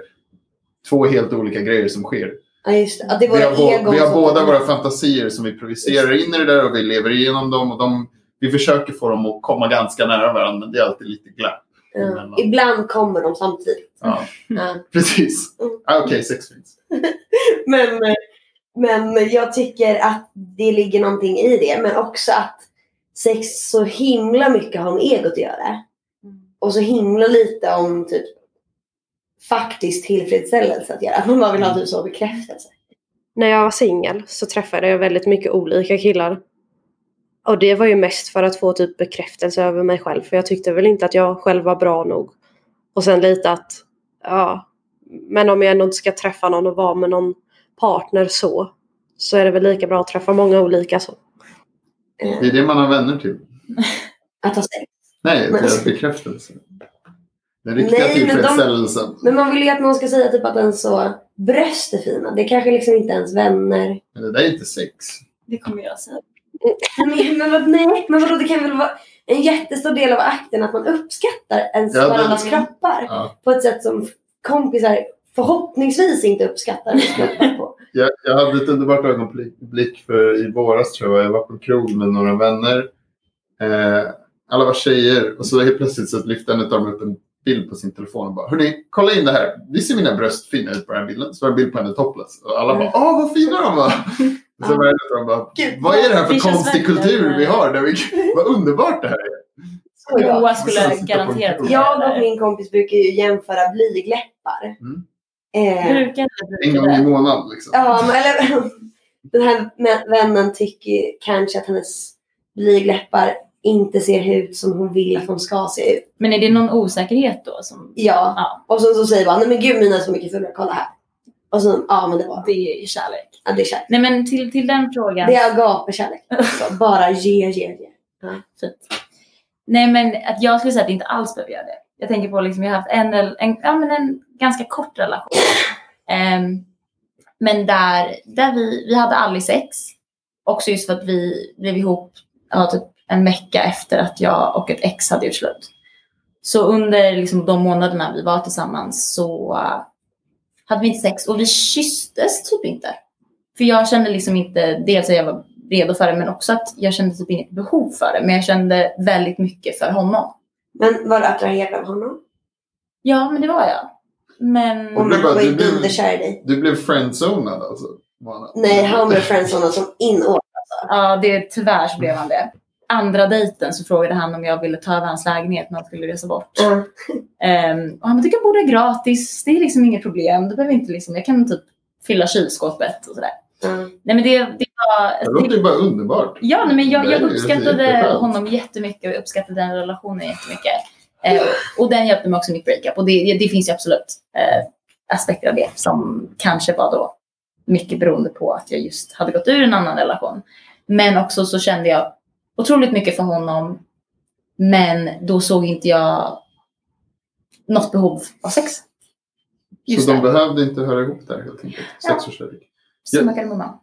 [SPEAKER 4] två helt olika grejer som sker.
[SPEAKER 1] Ja just det. Att det
[SPEAKER 4] Vi har, bo- vi har båda våra fantasier som vi projicerar in i det där och vi lever igenom dem. Och de, vi försöker få dem att komma ganska nära varandra men det är alltid lite glapp.
[SPEAKER 1] Ja. Ibland kommer de samtidigt.
[SPEAKER 4] Ja,
[SPEAKER 1] Ja.
[SPEAKER 4] precis.
[SPEAKER 1] Mm.
[SPEAKER 4] Ah, Okej, sex finns.
[SPEAKER 1] Men, men jag tycker att det ligger någonting i det. Men också att sex så himla mycket har med egot att göra. Och så himla lite om typ faktisk tillfredsställelse att göra. Att man bara vill ha typ så bekräftelse.
[SPEAKER 2] när jag var singel så träffade jag väldigt mycket olika killar. Och det var ju mest för att få typ bekräftelse över mig själv. För jag tyckte väl inte att jag själv var bra nog. Och sen lite att, ja, men om jag ändå inte ska träffa någon och vara med någon partner så. Så är det väl lika bra att träffa många olika så.
[SPEAKER 4] Det är det man har vänner till.
[SPEAKER 1] Att ha sex.
[SPEAKER 4] Nej,
[SPEAKER 1] Men-
[SPEAKER 4] deras bekräftelse. Den riktiga
[SPEAKER 1] Nej, men de-
[SPEAKER 4] tillfredsställelsen.
[SPEAKER 1] Men man vill ju att någon ska säga typ att ens så bröst är fina. Det är kanske liksom inte ens vänner.
[SPEAKER 4] Men det där är inte sex.
[SPEAKER 5] Det kommer jag säga.
[SPEAKER 1] Men, men, vad, nej, men vadå, det kan väl vara en jättestor del av akten att man uppskattar ens
[SPEAKER 4] Ja,
[SPEAKER 1] varandras kroppar.
[SPEAKER 4] Ja.
[SPEAKER 1] På ett sätt som kompisar förhoppningsvis inte uppskattar kroppar på.
[SPEAKER 4] Jag, jag hade ett underbart ögonblick för i våras tror jag. Jag var på krog med några vänner. Eh, alla var tjejer och så helt plötsligt så lyfte en av dem upp en bild på sin telefon och bara Hörni, kolla in det här. Vi ser mina bröst fina ut på den här bilden. Så var det en bild på henne topless. Och alla bara Åh, vad fina de var! Och så var det en av dem bara
[SPEAKER 1] Gud,
[SPEAKER 4] Vad är det här för konstig kultur vi har? Där vi, vad underbart det här är.
[SPEAKER 5] Moa skulle garanterat.
[SPEAKER 1] Jag och min kompis brukar ju jämföra blygläppar.
[SPEAKER 4] Mm.
[SPEAKER 1] Eh,
[SPEAKER 4] En gång i månaden liksom.
[SPEAKER 1] ja, men, eller, den här vännen tycker kanske att hennes blygläppar inte ser ut som hon vill att de ska se ut.
[SPEAKER 5] Men är det någon osäkerhet då? Som...
[SPEAKER 1] Ja.
[SPEAKER 5] Ja.
[SPEAKER 1] Och sen så säger bara, nej men gud mina är så mycket fulare, kolla här. Och så, ja men det var,
[SPEAKER 5] Det är ju kärlek.
[SPEAKER 1] ja det är kärlek.
[SPEAKER 5] Nej men till, till den frågan.
[SPEAKER 1] Det är agapekärlek. Så bara ge, ge, ge.
[SPEAKER 5] Fint. Nej men att jag skulle säga att det inte alls behöver göra det. Jag tänker på liksom, jag har haft en, en, ja, men en ganska kort relation. Um, men där, där vi, vi hade aldrig sex. Också just för att vi blev ihop ja, typ en vecka efter att jag och ett ex hade gjort slut. Så under liksom, de månaderna vi var tillsammans så uh, hade vi inte sex och vi kysstes typ inte. För jag kände liksom inte, dels att jag var redo för det men också att jag kände typ inget behov för det. Men jag kände väldigt mycket för honom.
[SPEAKER 1] Men var du attraherad av honom?
[SPEAKER 5] Ja men det var jag. Men...
[SPEAKER 1] Och man var ju
[SPEAKER 4] du blev-
[SPEAKER 1] dunderkär i dig.
[SPEAKER 4] Du blev friendzonad alltså? Mona.
[SPEAKER 1] Nej, han blev friendzonad som inåt.
[SPEAKER 5] Ja, det, tyvärr så blev han det. Andra dejten så frågade han om jag ville ta över hans lägenhet när han skulle resa bort.
[SPEAKER 1] Ja.
[SPEAKER 5] Ehm, och han bara, du kan bo där gratis, det är liksom inget problem. Du behöver inte liksom, jag kan typ fylla kylskåpet och sådär.
[SPEAKER 1] Ja.
[SPEAKER 5] Nej men det, det var...
[SPEAKER 4] Det låter ju bara underbart.
[SPEAKER 5] Ja, nej, men jag, jag uppskattade honom jättemycket och jag uppskattade den relationen jättemycket. Eh, och den hjälpte mig också i mitt breakup. Och det, det finns ju absolut eh, aspekter av det som kanske var då mycket beroende på att jag just hade gått ur en annan relation. Men också så kände jag otroligt mycket för honom. Men då såg inte jag något behov av sex. Just
[SPEAKER 4] så de
[SPEAKER 5] det.
[SPEAKER 4] behövde inte höra ihop där helt enkelt?
[SPEAKER 5] Ja. Summa kardemumma.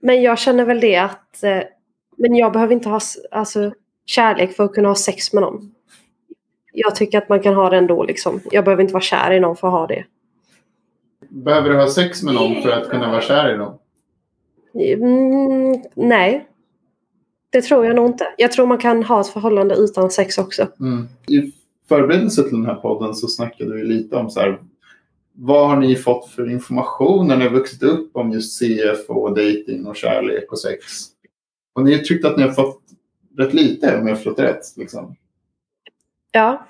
[SPEAKER 2] Men jag känner väl det att eh, men jag behöver inte ha alltså, kärlek för att kunna ha sex med någon. Jag tycker att man kan ha det ändå liksom. Jag behöver inte vara kär i någon för att ha det.
[SPEAKER 4] Behöver du ha sex med någon för att kunna vara kär i någon?
[SPEAKER 2] Mm, nej. Det tror jag nog inte. Jag tror man kan ha ett förhållande utan sex också.
[SPEAKER 4] Mm. I förberedelse till den här podden så snackade vi lite om så här, vad har ni fått för information när ni har vuxit upp om just CF och dating och kärlek och sex? Och ni har tyckt att ni har fått rätt lite om jag har förstått rätt. Liksom.
[SPEAKER 2] Ja.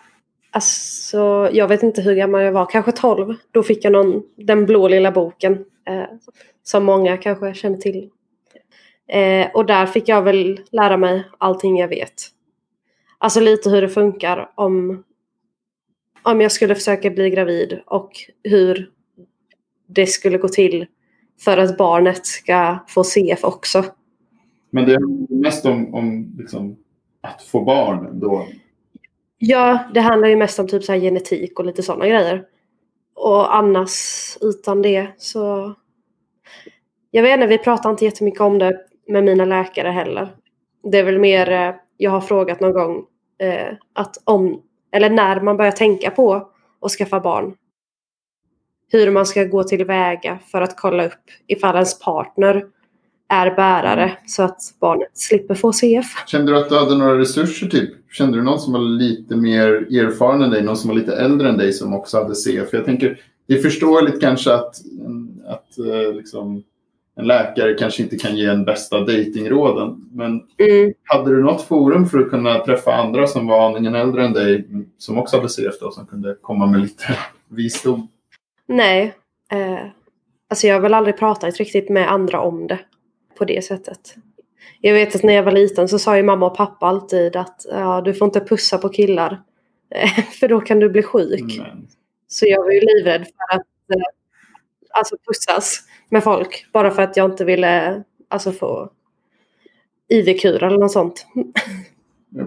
[SPEAKER 2] Alltså, jag vet inte hur gammal jag var. Kanske 12. Då fick jag någon, den blå lilla boken. Eh, som många kanske känner till. Eh, och där fick jag väl lära mig allting jag vet. Alltså lite hur det funkar om, om jag skulle försöka bli gravid och hur det skulle gå till för att barnet ska få CF också.
[SPEAKER 4] Men det handlar mest om, om liksom, att få barn då.
[SPEAKER 2] Ja, det handlar ju mest om typ så genetik och lite sådana grejer. Och annars utan det så... Jag vet inte, vi pratar inte jättemycket om det med mina läkare heller. Det är väl mer, eh, jag har frågat någon gång eh, att om, eller när man börjar tänka på att skaffa barn. Hur man ska gå tillväga för att kolla upp ifall ens partner är bärare så att barnet slipper få CF.
[SPEAKER 4] Kände du att du hade några resurser? Typ? Kände du någon som var lite mer erfaren än dig? Någon som var lite äldre än dig som också hade CF? Jag tänker, det är förståeligt kanske att, att eh, liksom, en läkare kanske inte kan ge en bästa datingråden. Men
[SPEAKER 2] Mm.
[SPEAKER 4] hade du något forum för att kunna träffa andra som var aningen äldre än dig som också hade CF då, som kunde komma med lite visdom?
[SPEAKER 2] Nej. Eh, Alltså jag har väl aldrig pratat riktigt med andra om det på det sättet. Jag vet att när jag var liten så sa ju mamma och pappa alltid att ja, du får inte pussa på killar. För då kan du bli sjuk.
[SPEAKER 4] Men,
[SPEAKER 2] Så jag var ju livrädd för att eh, alltså pussas med folk. Bara för att jag inte ville alltså, få IV-kur eller något sånt.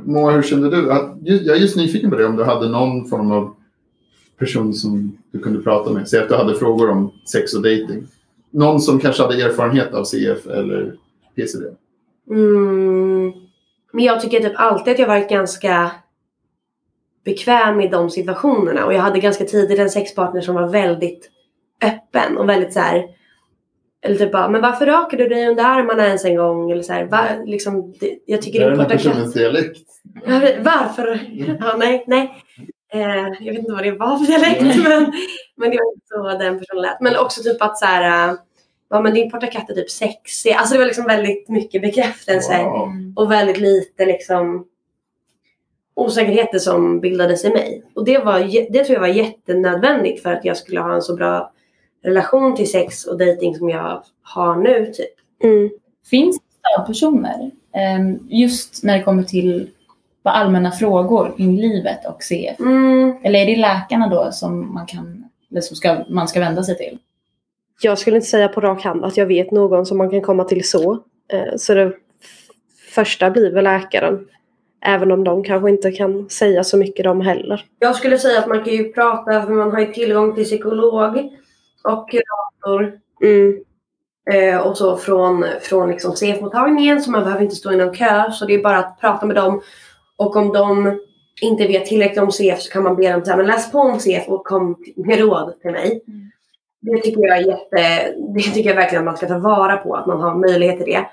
[SPEAKER 4] Moa, hur kände du? Jag är just nyfiken på det, om du hade någon form av person som du kunde prata med. Säg att du hade frågor om sex och dating. Någon som kanske hade erfarenhet av CF eller PCD.
[SPEAKER 1] Mm. Men jag tycker typ alltid att jag varit ganska bekväm i de situationerna. Och jag hade ganska tidigt en sexpartner som var väldigt öppen och väldigt så här. Eller typ bara, men varför rakar du dig under armarna ens en gång? Eller så här, va, liksom, det, jag tycker
[SPEAKER 4] Det är den
[SPEAKER 1] är
[SPEAKER 4] här personens dialekt.
[SPEAKER 1] Varför? Ja, nej, nej. Eh, jag vet inte vad det var för dialekt,
[SPEAKER 4] Nej.
[SPEAKER 1] men, men det var inte så den personen lät. Men också typ att så här, eh, ja men din portakatt är typ sexig. Alltså det var liksom väldigt mycket bekräftelse
[SPEAKER 4] Wow.
[SPEAKER 1] och väldigt lite liksom osäkerheter som bildades i mig. Och det, var, det tror jag var jättenödvändigt för att jag skulle ha en så bra relation till sex och dating som jag har nu typ.
[SPEAKER 2] Mm.
[SPEAKER 5] Finns det stödpersoner ehm, just när det kommer till allmänna frågor kring livet och CF?
[SPEAKER 1] Mm,
[SPEAKER 5] Eller är det läkarna då som man kan eller som ska, man ska vända sig till?
[SPEAKER 2] Jag skulle inte säga på rak hand att jag vet någon som man kan komma till så. Eh, Så det första blir väl läkaren. Även om de kanske inte kan säga så mycket de heller.
[SPEAKER 1] Jag skulle säga att man kan ju prata, för man har ju tillgång till psykolog och kurator
[SPEAKER 2] Mm.
[SPEAKER 1] eh, och så från, från liksom CF-mottagningen så man behöver inte stå i någon kö. Så det är bara att prata med dem. Och om de inte vet tillräckligt om CF så kan man be dem så här, men läs på om CF och kom med råd till mig.
[SPEAKER 5] Mm.
[SPEAKER 1] Det tycker jag är jätte, det tycker jag verkligen att man ska ta vara på, att man har möjlighet till det.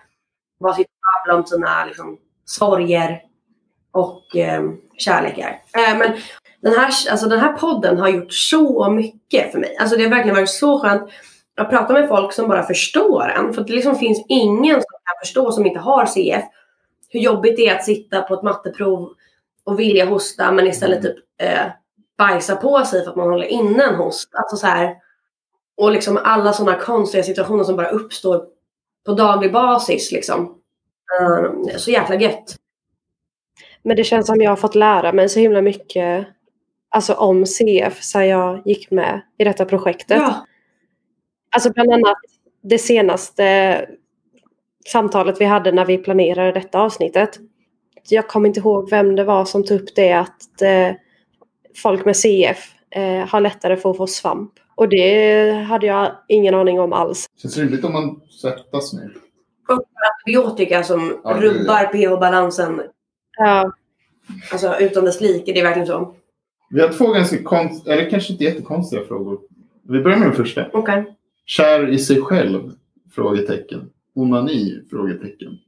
[SPEAKER 1] Sitta och babbla om sina liksom, sorger och eh, kärlekar. Eh, men den här, alltså den här podden har gjort så mycket för mig. Alltså det har verkligen varit så skönt att prata med folk som bara förstår en. För det liksom finns ingen som kan förstå som inte har CF. Hur jobbigt det är att sitta på ett matteprov och vilja hosta men istället typ eh, bajsa på sig för att man håller inne en host. Alltså så här, och liksom alla sådana konstiga situationer som bara uppstår på daglig basis liksom. Eh, så jäkla gött.
[SPEAKER 2] Men det känns som jag har fått lära mig så himla mycket alltså om CF sen jag gick med i detta projektet.
[SPEAKER 1] Ja.
[SPEAKER 2] Alltså bland annat det senaste samtalet vi hade när vi planerade detta avsnittet. Jag kommer inte ihåg vem det var som tog upp det att eh, folk med CF eh, har lättare för att få svamp. Och det hade jag ingen aning om alls.
[SPEAKER 4] Känns rimligt om man svettas mer.
[SPEAKER 1] Antibiotika som
[SPEAKER 4] Ja,
[SPEAKER 1] rubbar pH-balansen
[SPEAKER 2] Ja,
[SPEAKER 1] alltså, utan dess like. Det är verkligen så.
[SPEAKER 4] Vi har två ganska konst, eller kanske inte jättekonstiga frågor. Vi börjar med den första.
[SPEAKER 1] Okej.
[SPEAKER 4] Kär i sig själv? Frågetecken. Onani? Frågetecken.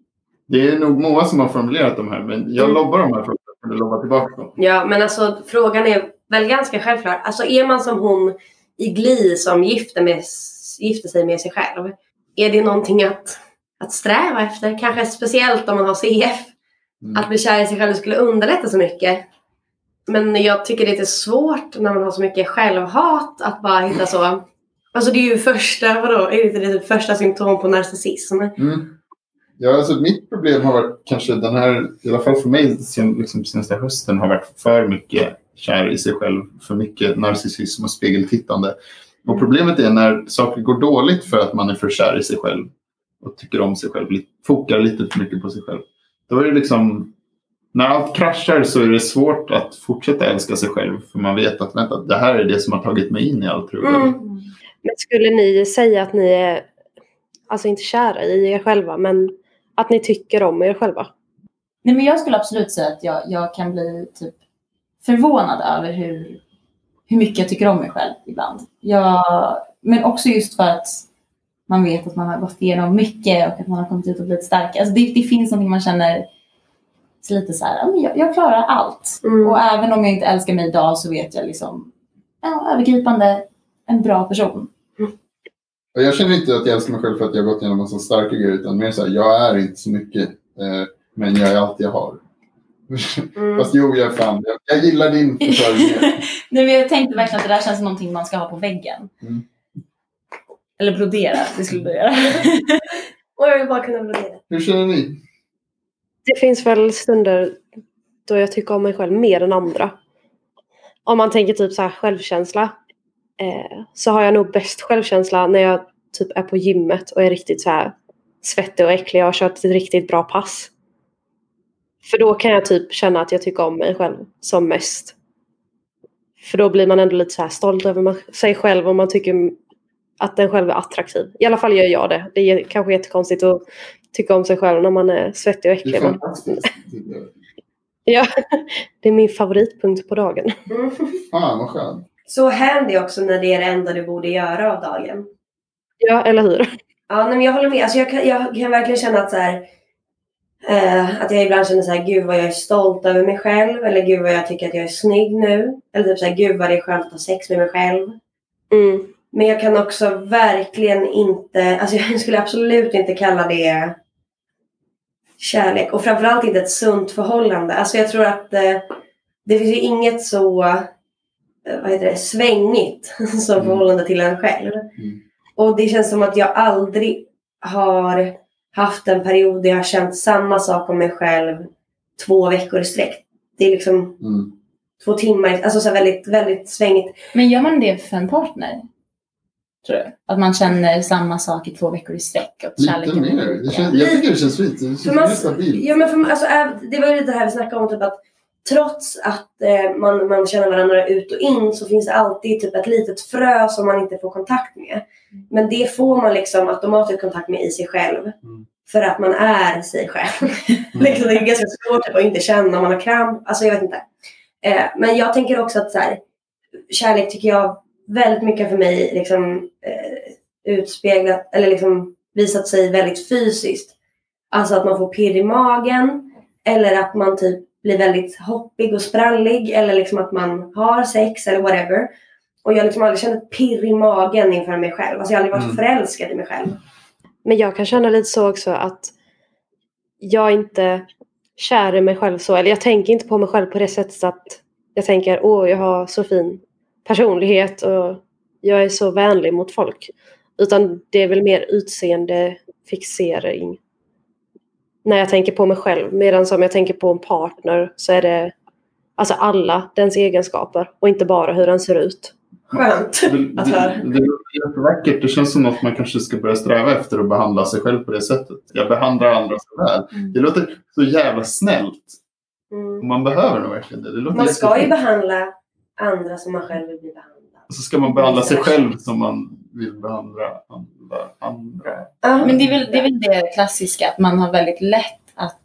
[SPEAKER 4] Det är nog många som har formulerat de här, men jag
[SPEAKER 1] Mm.
[SPEAKER 4] lobbar de här frågorna. Kan du lobba tillbaka dem?
[SPEAKER 1] Ja, men alltså frågan är väl ganska självklar. Alltså är man som hon i Gli som gifter, med, gifter sig med sig själv. Är det någonting att, att sträva efter? Kanske speciellt om man har CF.
[SPEAKER 4] Mm.
[SPEAKER 1] Att bli kär i sig själv skulle underlätta så mycket. Men jag tycker det är lite svårt när man har så mycket självhat att bara hitta så. Alltså det är ju första, vadå, är det inte det typ första symptom på narcissism?
[SPEAKER 4] Mm. Ja, alltså mitt problem har varit kanske den här, i alla fall för mig, sen, liksom, senaste hösten har varit för mycket kär i sig själv, för mycket narcissism och spegeltittande. Och problemet är när saker går dåligt för att man är för kär i sig själv och tycker om sig själv, fokar lite för mycket på sig själv. Då är det liksom, när allt kraschar så är det svårt att fortsätta älska sig själv för man vet att vänta, det här är det som har tagit mig in i allt trubbel.
[SPEAKER 1] Mm.
[SPEAKER 2] men skulle ni säga att ni är, alltså inte kära i er själva, men att ni tycker om er själva?
[SPEAKER 5] Nej, men jag skulle absolut säga att jag, jag kan bli typ förvånad över hur, hur mycket jag tycker om mig själv ibland. Jag, men också just för att man vet att man har gått igenom mycket och att man har kommit ut och blivit starkare. Alltså det, det finns någonting man känner så lite så här, jag, jag klarar allt.
[SPEAKER 1] Mm.
[SPEAKER 5] Och även om jag inte älskar mig idag så vet jag liksom, ja, övergripande en bra person.
[SPEAKER 4] Och jag känner inte att jag älskar mig själv för att jag har gått igenom en så stark grej, utan mer så här, jag är inte så mycket, eh, men jag är allt jag har.
[SPEAKER 1] Mm.
[SPEAKER 4] Fast jo, jag är fan, jag, jag gillar din försörjning.
[SPEAKER 5] Nej, men jag tänkte verkligen att det där känns som någonting man ska ha på väggen.
[SPEAKER 4] Mm.
[SPEAKER 5] Eller brodera, det skulle du göra.
[SPEAKER 1] Och jag vill bara kunna brodera.
[SPEAKER 4] Hur känner ni?
[SPEAKER 2] Det finns väl stunder då jag tycker om mig själv mer än andra. Om man tänker typ så här självkänsla. Eh, så har jag nog bäst självkänsla när jag typ är på gymmet och är riktigt så här svettig och äcklig. Jag har kört ett riktigt bra pass. För då kan jag typ känna att jag tycker om mig själv som mest. För då blir man ändå lite så här stolt över sig själv och man tycker att den själv är attraktiv. I alla fall gör jag det. Det är kanske jättekonstigt att tycka om sig själv när man är svettig och
[SPEAKER 4] Det
[SPEAKER 2] äcklig.
[SPEAKER 4] är
[SPEAKER 2] Men,
[SPEAKER 4] fantastiskt.
[SPEAKER 2] ja, det är min favoritpunkt på dagen.
[SPEAKER 1] Mm.
[SPEAKER 4] Fan vad skönt.
[SPEAKER 1] Så handy också när det är det enda du borde göra av dagen.
[SPEAKER 2] Ja, eller hur?
[SPEAKER 1] Ja, nej, men jag håller med. Alltså, jag, kan, jag kan verkligen känna att så här, eh, att jag ibland känner så här, gud vad jag är stolt över mig själv. Eller gud vad jag tycker att jag är snygg nu. Eller typ så här, gud vad det är skönt att ha sex med mig själv.
[SPEAKER 2] Mm.
[SPEAKER 1] Men jag kan också verkligen inte, alltså jag skulle absolut inte kalla det kärlek. Och framförallt inte ett sunt förhållande. Alltså jag tror att eh, det finns ju inget så, eh, vad heter det, svängigt som
[SPEAKER 4] Mm.
[SPEAKER 1] förhållande till en själv.
[SPEAKER 4] Mm.
[SPEAKER 1] Och det känns som att jag aldrig har haft en period där jag har känt samma sak om mig själv två veckor i sträck. Det är liksom
[SPEAKER 4] Mm.
[SPEAKER 1] två timmar, alltså så väldigt, väldigt svängigt.
[SPEAKER 5] Men gör man det för en partner? Tror du? Att man känner samma sak i två veckor i sträck? Och
[SPEAKER 4] Lite mer. Det känns, jag tycker det känns fint. Det känns
[SPEAKER 1] För man-
[SPEAKER 4] stabilt.
[SPEAKER 1] Ja, men för, alltså, det var ju lite det här vi snackade om, typ att trots att eh, man, man känner varandra ut och in så finns det alltid typ ett litet frö som man inte får kontakt med. Men det får man liksom automatiskt kontakt med i sig själv.
[SPEAKER 4] Mm.
[SPEAKER 1] För att man är sig själv. liksom, det är ganska svårt typ, att inte känna om man har kramp. Alltså jag vet inte. Eh, men jag tänker också att så här, kärlek tycker jag väldigt mycket för mig liksom, eh, utspeglat eller liksom visat sig väldigt fysiskt. Alltså att man får pirr i magen. Eller att man typ blir väldigt hoppig och sprallig. Eller liksom att man har sex eller whatever. Och jag har liksom aldrig känt ett pirr i magen inför mig själv. Alltså jag har aldrig varit
[SPEAKER 4] Mm.
[SPEAKER 1] förälskad i mig själv.
[SPEAKER 2] Men jag kan känna lite så också att jag inte kär i mig själv så. Eller jag tänker inte på mig själv på det sättet att jag tänker åh jag har så fin personlighet och jag är så vänlig mot folk. Utan det är väl mer utseendefixering när jag tänker på mig själv. Medan som jag tänker på en partner så är det alltså alla dens egenskaper och inte bara hur den ser ut.
[SPEAKER 1] Skönt
[SPEAKER 4] Det,
[SPEAKER 1] att höra.
[SPEAKER 4] det, det låter jättevackert. Det känns som att man kanske ska börja sträva efter att behandla sig själv på det sättet. Jag behandlar andra så väl.
[SPEAKER 5] Mm.
[SPEAKER 4] Det låter så jävla snällt.
[SPEAKER 1] Mm.
[SPEAKER 4] Man behöver nog verkligen det. det låter
[SPEAKER 1] Man ska ju behandla andra som man själv vill bli behandlad.
[SPEAKER 4] Och så ska man behandla sig själv som man vill behandla andra. andra.
[SPEAKER 1] Ja.
[SPEAKER 5] Men det är, väl, det är väl det klassiska, att man har väldigt lätt att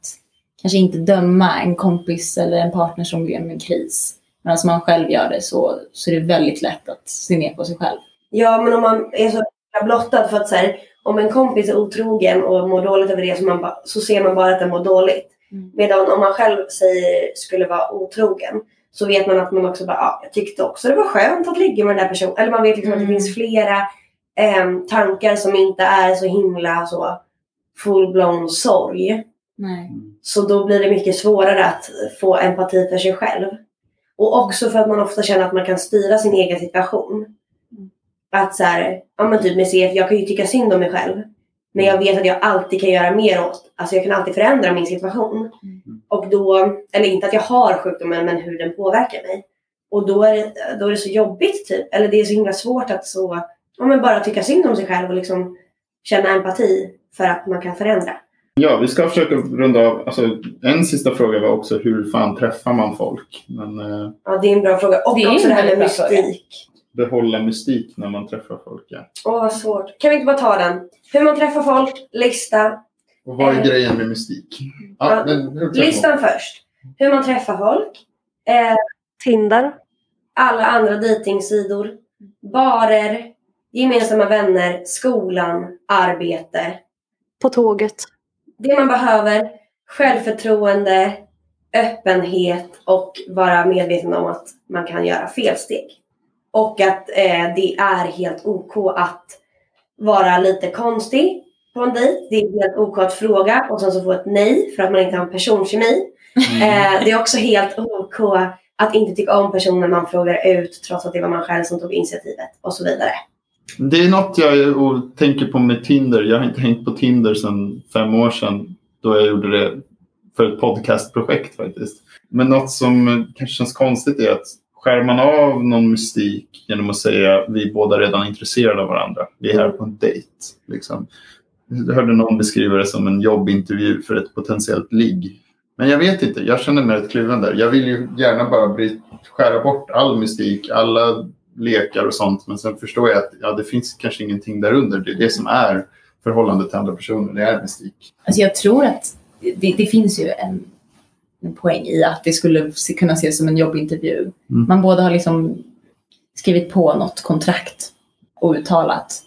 [SPEAKER 5] kanske inte döma en kompis eller en partner som går igenom en kris. Men om man själv gör det så, så är det väldigt lätt att se ner på sig själv.
[SPEAKER 1] Ja, men om man är så blottad för att så här, om en kompis är otrogen och mår dåligt över det så, man ba, så ser man bara att den mår dåligt.
[SPEAKER 5] Mm.
[SPEAKER 1] Medan om man själv säger skulle vara otrogen så vet man att man också bara, ja, jag tyckte också det var skönt att ligga med den där personen. Eller man vet liksom att det
[SPEAKER 5] Mm.
[SPEAKER 1] finns flera em, tankar som inte är så himla så full-blown sorg.
[SPEAKER 5] Nej.
[SPEAKER 1] Så då blir det mycket svårare att få empati för sig själv. Och också för att man ofta känner att man kan styra sin egen situation. Att så här, ja men typ med CF, jag kan ju tycka synd om mig själv. Men jag vet att jag alltid kan göra mer åt, alltså jag kan alltid förändra min situation. Och då, eller inte att jag har sjukdomen men hur den påverkar mig. Och då är det, då är det så jobbigt typ, eller det är så himla svårt att så, ja men bara tycka synd om sig själv och liksom känna empati för att man kan förändra.
[SPEAKER 4] Ja, vi ska försöka runda av. Alltså, en sista fråga var också hur fan träffar man folk? Men eh,
[SPEAKER 1] Ja, det är en bra fråga. Och
[SPEAKER 5] Det
[SPEAKER 1] också det här med
[SPEAKER 5] bra fråga.
[SPEAKER 1] mystik.
[SPEAKER 4] behålla mystik när man träffar folk. Ja.
[SPEAKER 1] Åh, vad svårt. Kan vi inte bara ta den? Hur man träffar folk, lista.
[SPEAKER 4] Och vad är
[SPEAKER 1] Eh.
[SPEAKER 4] grejen med mystik? Ja,
[SPEAKER 1] Ja,
[SPEAKER 4] men
[SPEAKER 1] Listan först. Hur man träffar folk. Eh,
[SPEAKER 2] Tinder.
[SPEAKER 1] alla andra dejtingsidor. Barer. Gemensamma vänner. Skolan. Arbete.
[SPEAKER 2] På tåget.
[SPEAKER 1] Det man behöver. Självförtroende. Öppenhet och vara medveten om att man kan göra felsteg. Och att eh, det är helt OK att vara lite konstig på en dejt. Det är helt OK att fråga och sen så få ett nej för att man inte har en personkemi.
[SPEAKER 4] Mm.
[SPEAKER 1] Eh, det är också helt OK att inte tycka om personen man frågar ut trots att det var man själv som tog initiativet och så vidare.
[SPEAKER 4] Det är något jag tänker på med Tinder. Jag har inte hängt på Tinder sedan fem år sedan då jag gjorde det för ett podcastprojekt faktiskt. Men något som kanske känns konstigt är att skär man av någon mystik genom att säga vi är båda redan intresserade av varandra. Vi är här på en dejt. Liksom. Jag hörde någon beskriva det som en jobbintervju för ett potentiellt ligg. Men jag vet inte, jag känner mig rätt kluven där. Jag vill ju gärna bara bry, skära bort all mystik, alla lekar och sånt. Men sen förstår jag att ja, det finns kanske ingenting där under. Det är det som är förhållandet till andra personer. Det är mystik.
[SPEAKER 5] Alltså jag tror att det, det finns ju en, en poäng i att det skulle se- kunna ses som en jobbintervju.
[SPEAKER 4] Mm.
[SPEAKER 5] Man båda har liksom skrivit på något kontrakt och uttalat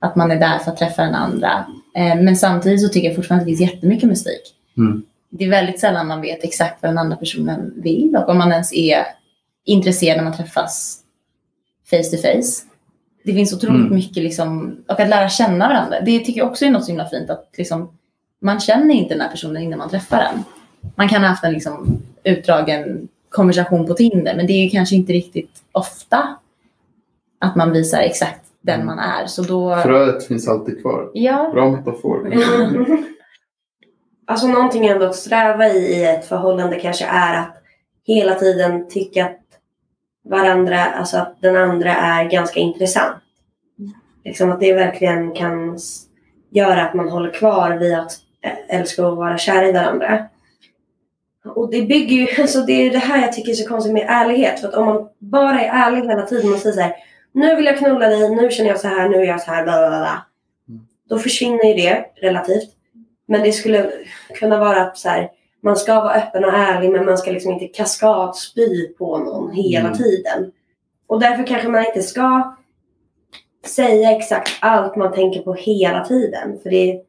[SPEAKER 5] att man är där för att träffa den andra. Eh, men samtidigt så tycker jag fortfarande att det finns jättemycket mystik.
[SPEAKER 4] Mm.
[SPEAKER 5] Det är väldigt sällan man vet exakt vad den andra personen vill och om man ens är intresserad när man träffas face to face. Det finns otroligt
[SPEAKER 4] Mm.
[SPEAKER 5] mycket liksom, och att lära känna varandra. Det tycker jag också är något så himla fint att liksom, man känner inte den här personen innan man träffar den. Man kan ha haft en liksom, utdragen konversation på Tinder men det är kanske inte riktigt ofta att man visar exakt den man är. Så då...
[SPEAKER 4] Fröet finns alltid kvar.
[SPEAKER 5] Ja.
[SPEAKER 4] Bra metafor.
[SPEAKER 1] Alltså någonting ändå att sträva i i ett förhållande kanske är att hela tiden tycka att varandra, alltså att den andra är ganska intressant. Liksom att det verkligen kan göra att man håller kvar vid att ä- älska och vara kär i varandra. Och det bygger ju, alltså det är det här jag tycker är så konstigt med ärlighet. För att om man bara är ärlig hela tiden och säger så här, nu vill jag knulla dig, nu känner jag så här, nu är jag så här, bla bla bla. Då försvinner ju det relativt. Men det skulle kunna vara att så här, man ska vara öppen och ärlig men man ska liksom inte kaskadspy på någon hela
[SPEAKER 4] Mm.
[SPEAKER 1] tiden. Och därför kanske man inte ska säga exakt allt man tänker på hela tiden. För det,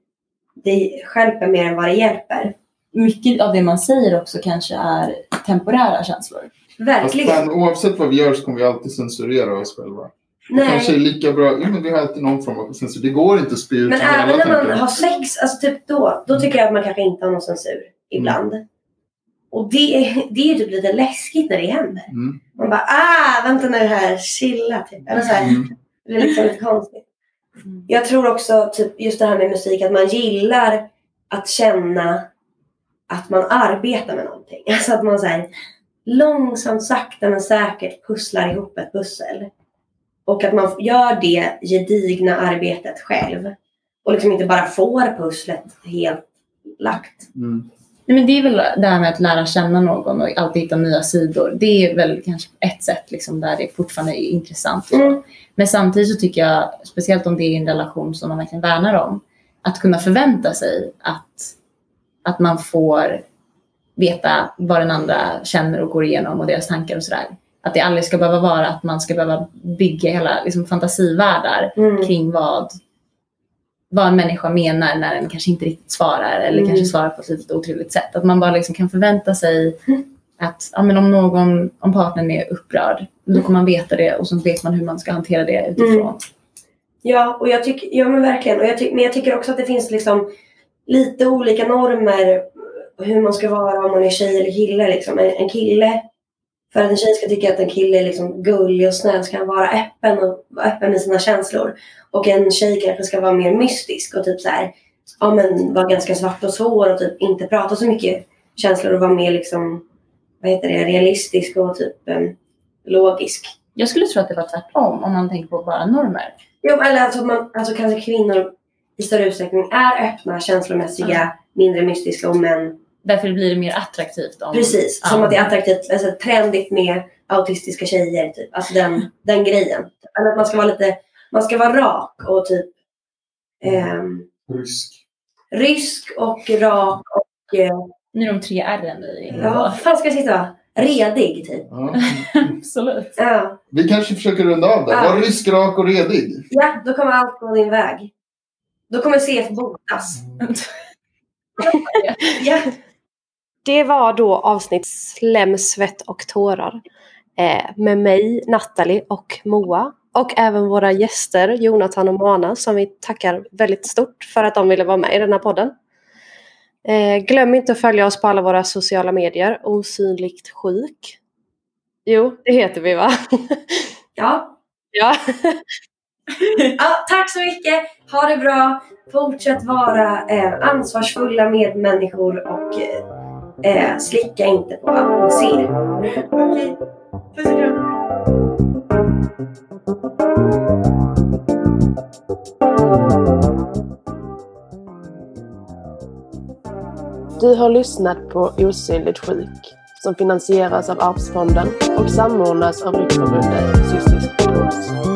[SPEAKER 1] det stjälper mer än vad det hjälper.
[SPEAKER 5] Mycket av det man säger också kanske är temporära känslor.
[SPEAKER 4] Fast
[SPEAKER 1] Verkligen.
[SPEAKER 4] fan, oavsett vad vi gör så kommer vi alltid censurera oss själva. Det
[SPEAKER 1] Nej.
[SPEAKER 4] kanske är lika bra. Jo, men vi har alltid någon form av censur. Det går inte att spy ut
[SPEAKER 1] Men även när man har sex, alltså typ då, då tycker jag att man kanske inte har någon censur ibland. Och det, är- det är ju typ lite läskigt när det händer.
[SPEAKER 4] Mm.
[SPEAKER 1] Man bara ah, vänta nu här, chilla typ. Eller så här,
[SPEAKER 4] Mm.
[SPEAKER 1] det är liksom lite konstigt. Jag tror också typ just det här med musik, att man gillar att känna att man arbetar med någonting. Alltså att man så här, långsamt, sakta men säkert pusslar ihop ett pussel. Och att man gör det gedigna arbetet själv. Och liksom inte bara får pusslet helt lagt.
[SPEAKER 4] Mm.
[SPEAKER 5] Nej, men det är väl det här med att lära känna någon och alltid hitta nya sidor. Det är väl kanske ett sätt liksom, där det fortfarande är intressant.
[SPEAKER 1] Mm.
[SPEAKER 5] Men samtidigt så tycker jag, speciellt om det är en relation som man verkligen värnar om, att kunna förvänta sig att, att man får veta vad den andra känner och går igenom och deras tankar och sådär. Att det aldrig ska behöva vara att man ska behöva bygga hela liksom, fantasivärldar
[SPEAKER 1] Mm.
[SPEAKER 5] kring vad, vad en människa menar när den kanske inte riktigt svarar eller
[SPEAKER 1] Mm.
[SPEAKER 5] kanske svarar på ett lite otrevligt sätt. Att man bara liksom kan förvänta sig att ja, men om någon, om partnern är upprörd, då kommer man veta det och så vet man hur man ska hantera det utifrån.
[SPEAKER 1] Mm. Ja, och jag tycker, ja men verkligen. Och jag ty- men jag tycker också att det finns liksom lite olika normer hur man ska vara om man är tjej eller kille. Liksom. En, en kille, för att en tjej ska tycka att en kille är liksom gullig och snäll ska han vara öppen och öppen med sina känslor. Och en tjej kanske ska vara mer mystisk och typ så här, ja men vara ganska svart och svår och typ inte prata så mycket känslor och vara mer liksom, vad heter det, realistisk och typ em, logisk.
[SPEAKER 5] Jag skulle tro att det var tvärtom om man tänker på bara normer.
[SPEAKER 1] Jo, eller alltså, man, alltså kanske kvinnor i större utsträckning är öppna, känslomässiga, mindre mystiska och män.
[SPEAKER 5] Därför blir det mer attraktivt. Om,
[SPEAKER 1] Precis,
[SPEAKER 5] Ja.
[SPEAKER 1] som att det är attraktivt, alltså trendigt med autistiska tjejer. Typ. Alltså den, den grejen. Eller att man ska vara lite, man ska vara rak och typ ehm,
[SPEAKER 4] Rysk.
[SPEAKER 1] rysk och rak och eh,
[SPEAKER 5] Nu är de tre R'n i.
[SPEAKER 1] ja, vad fan ska jag sitta? Redig typ.
[SPEAKER 4] Ja.
[SPEAKER 5] Absolut.
[SPEAKER 1] Ja.
[SPEAKER 4] Vi kanske försöker runda av där.
[SPEAKER 1] Ja.
[SPEAKER 4] Var rysk, rak och redig.
[SPEAKER 1] ja, då kommer allt gå din väg. Då kommer CF botas. Ja.
[SPEAKER 2] Det var då avsnitt Slem, svett och tårar. Eh, med mig, Natalie och Moa. Och även våra gäster Jonathan och Moana som vi tackar väldigt stort för att de ville vara med i den här podden. Eh, glöm inte att följa oss på alla våra sociala medier. Osynligt sjuk. Jo, det heter vi va?
[SPEAKER 1] ja.
[SPEAKER 2] ja.
[SPEAKER 1] Ja, tack så mycket. Ha det bra. Fortsätt vara eh, ansvarsfulla medmänniskor och eh, eh, slicka inte på allt ni ser. Okej. Puss och kram.
[SPEAKER 3] Du har lyssnat på Osynligt sjuk som finansieras av Arvsfonden och samordnas av Riksförbundet Cystisk Fibros.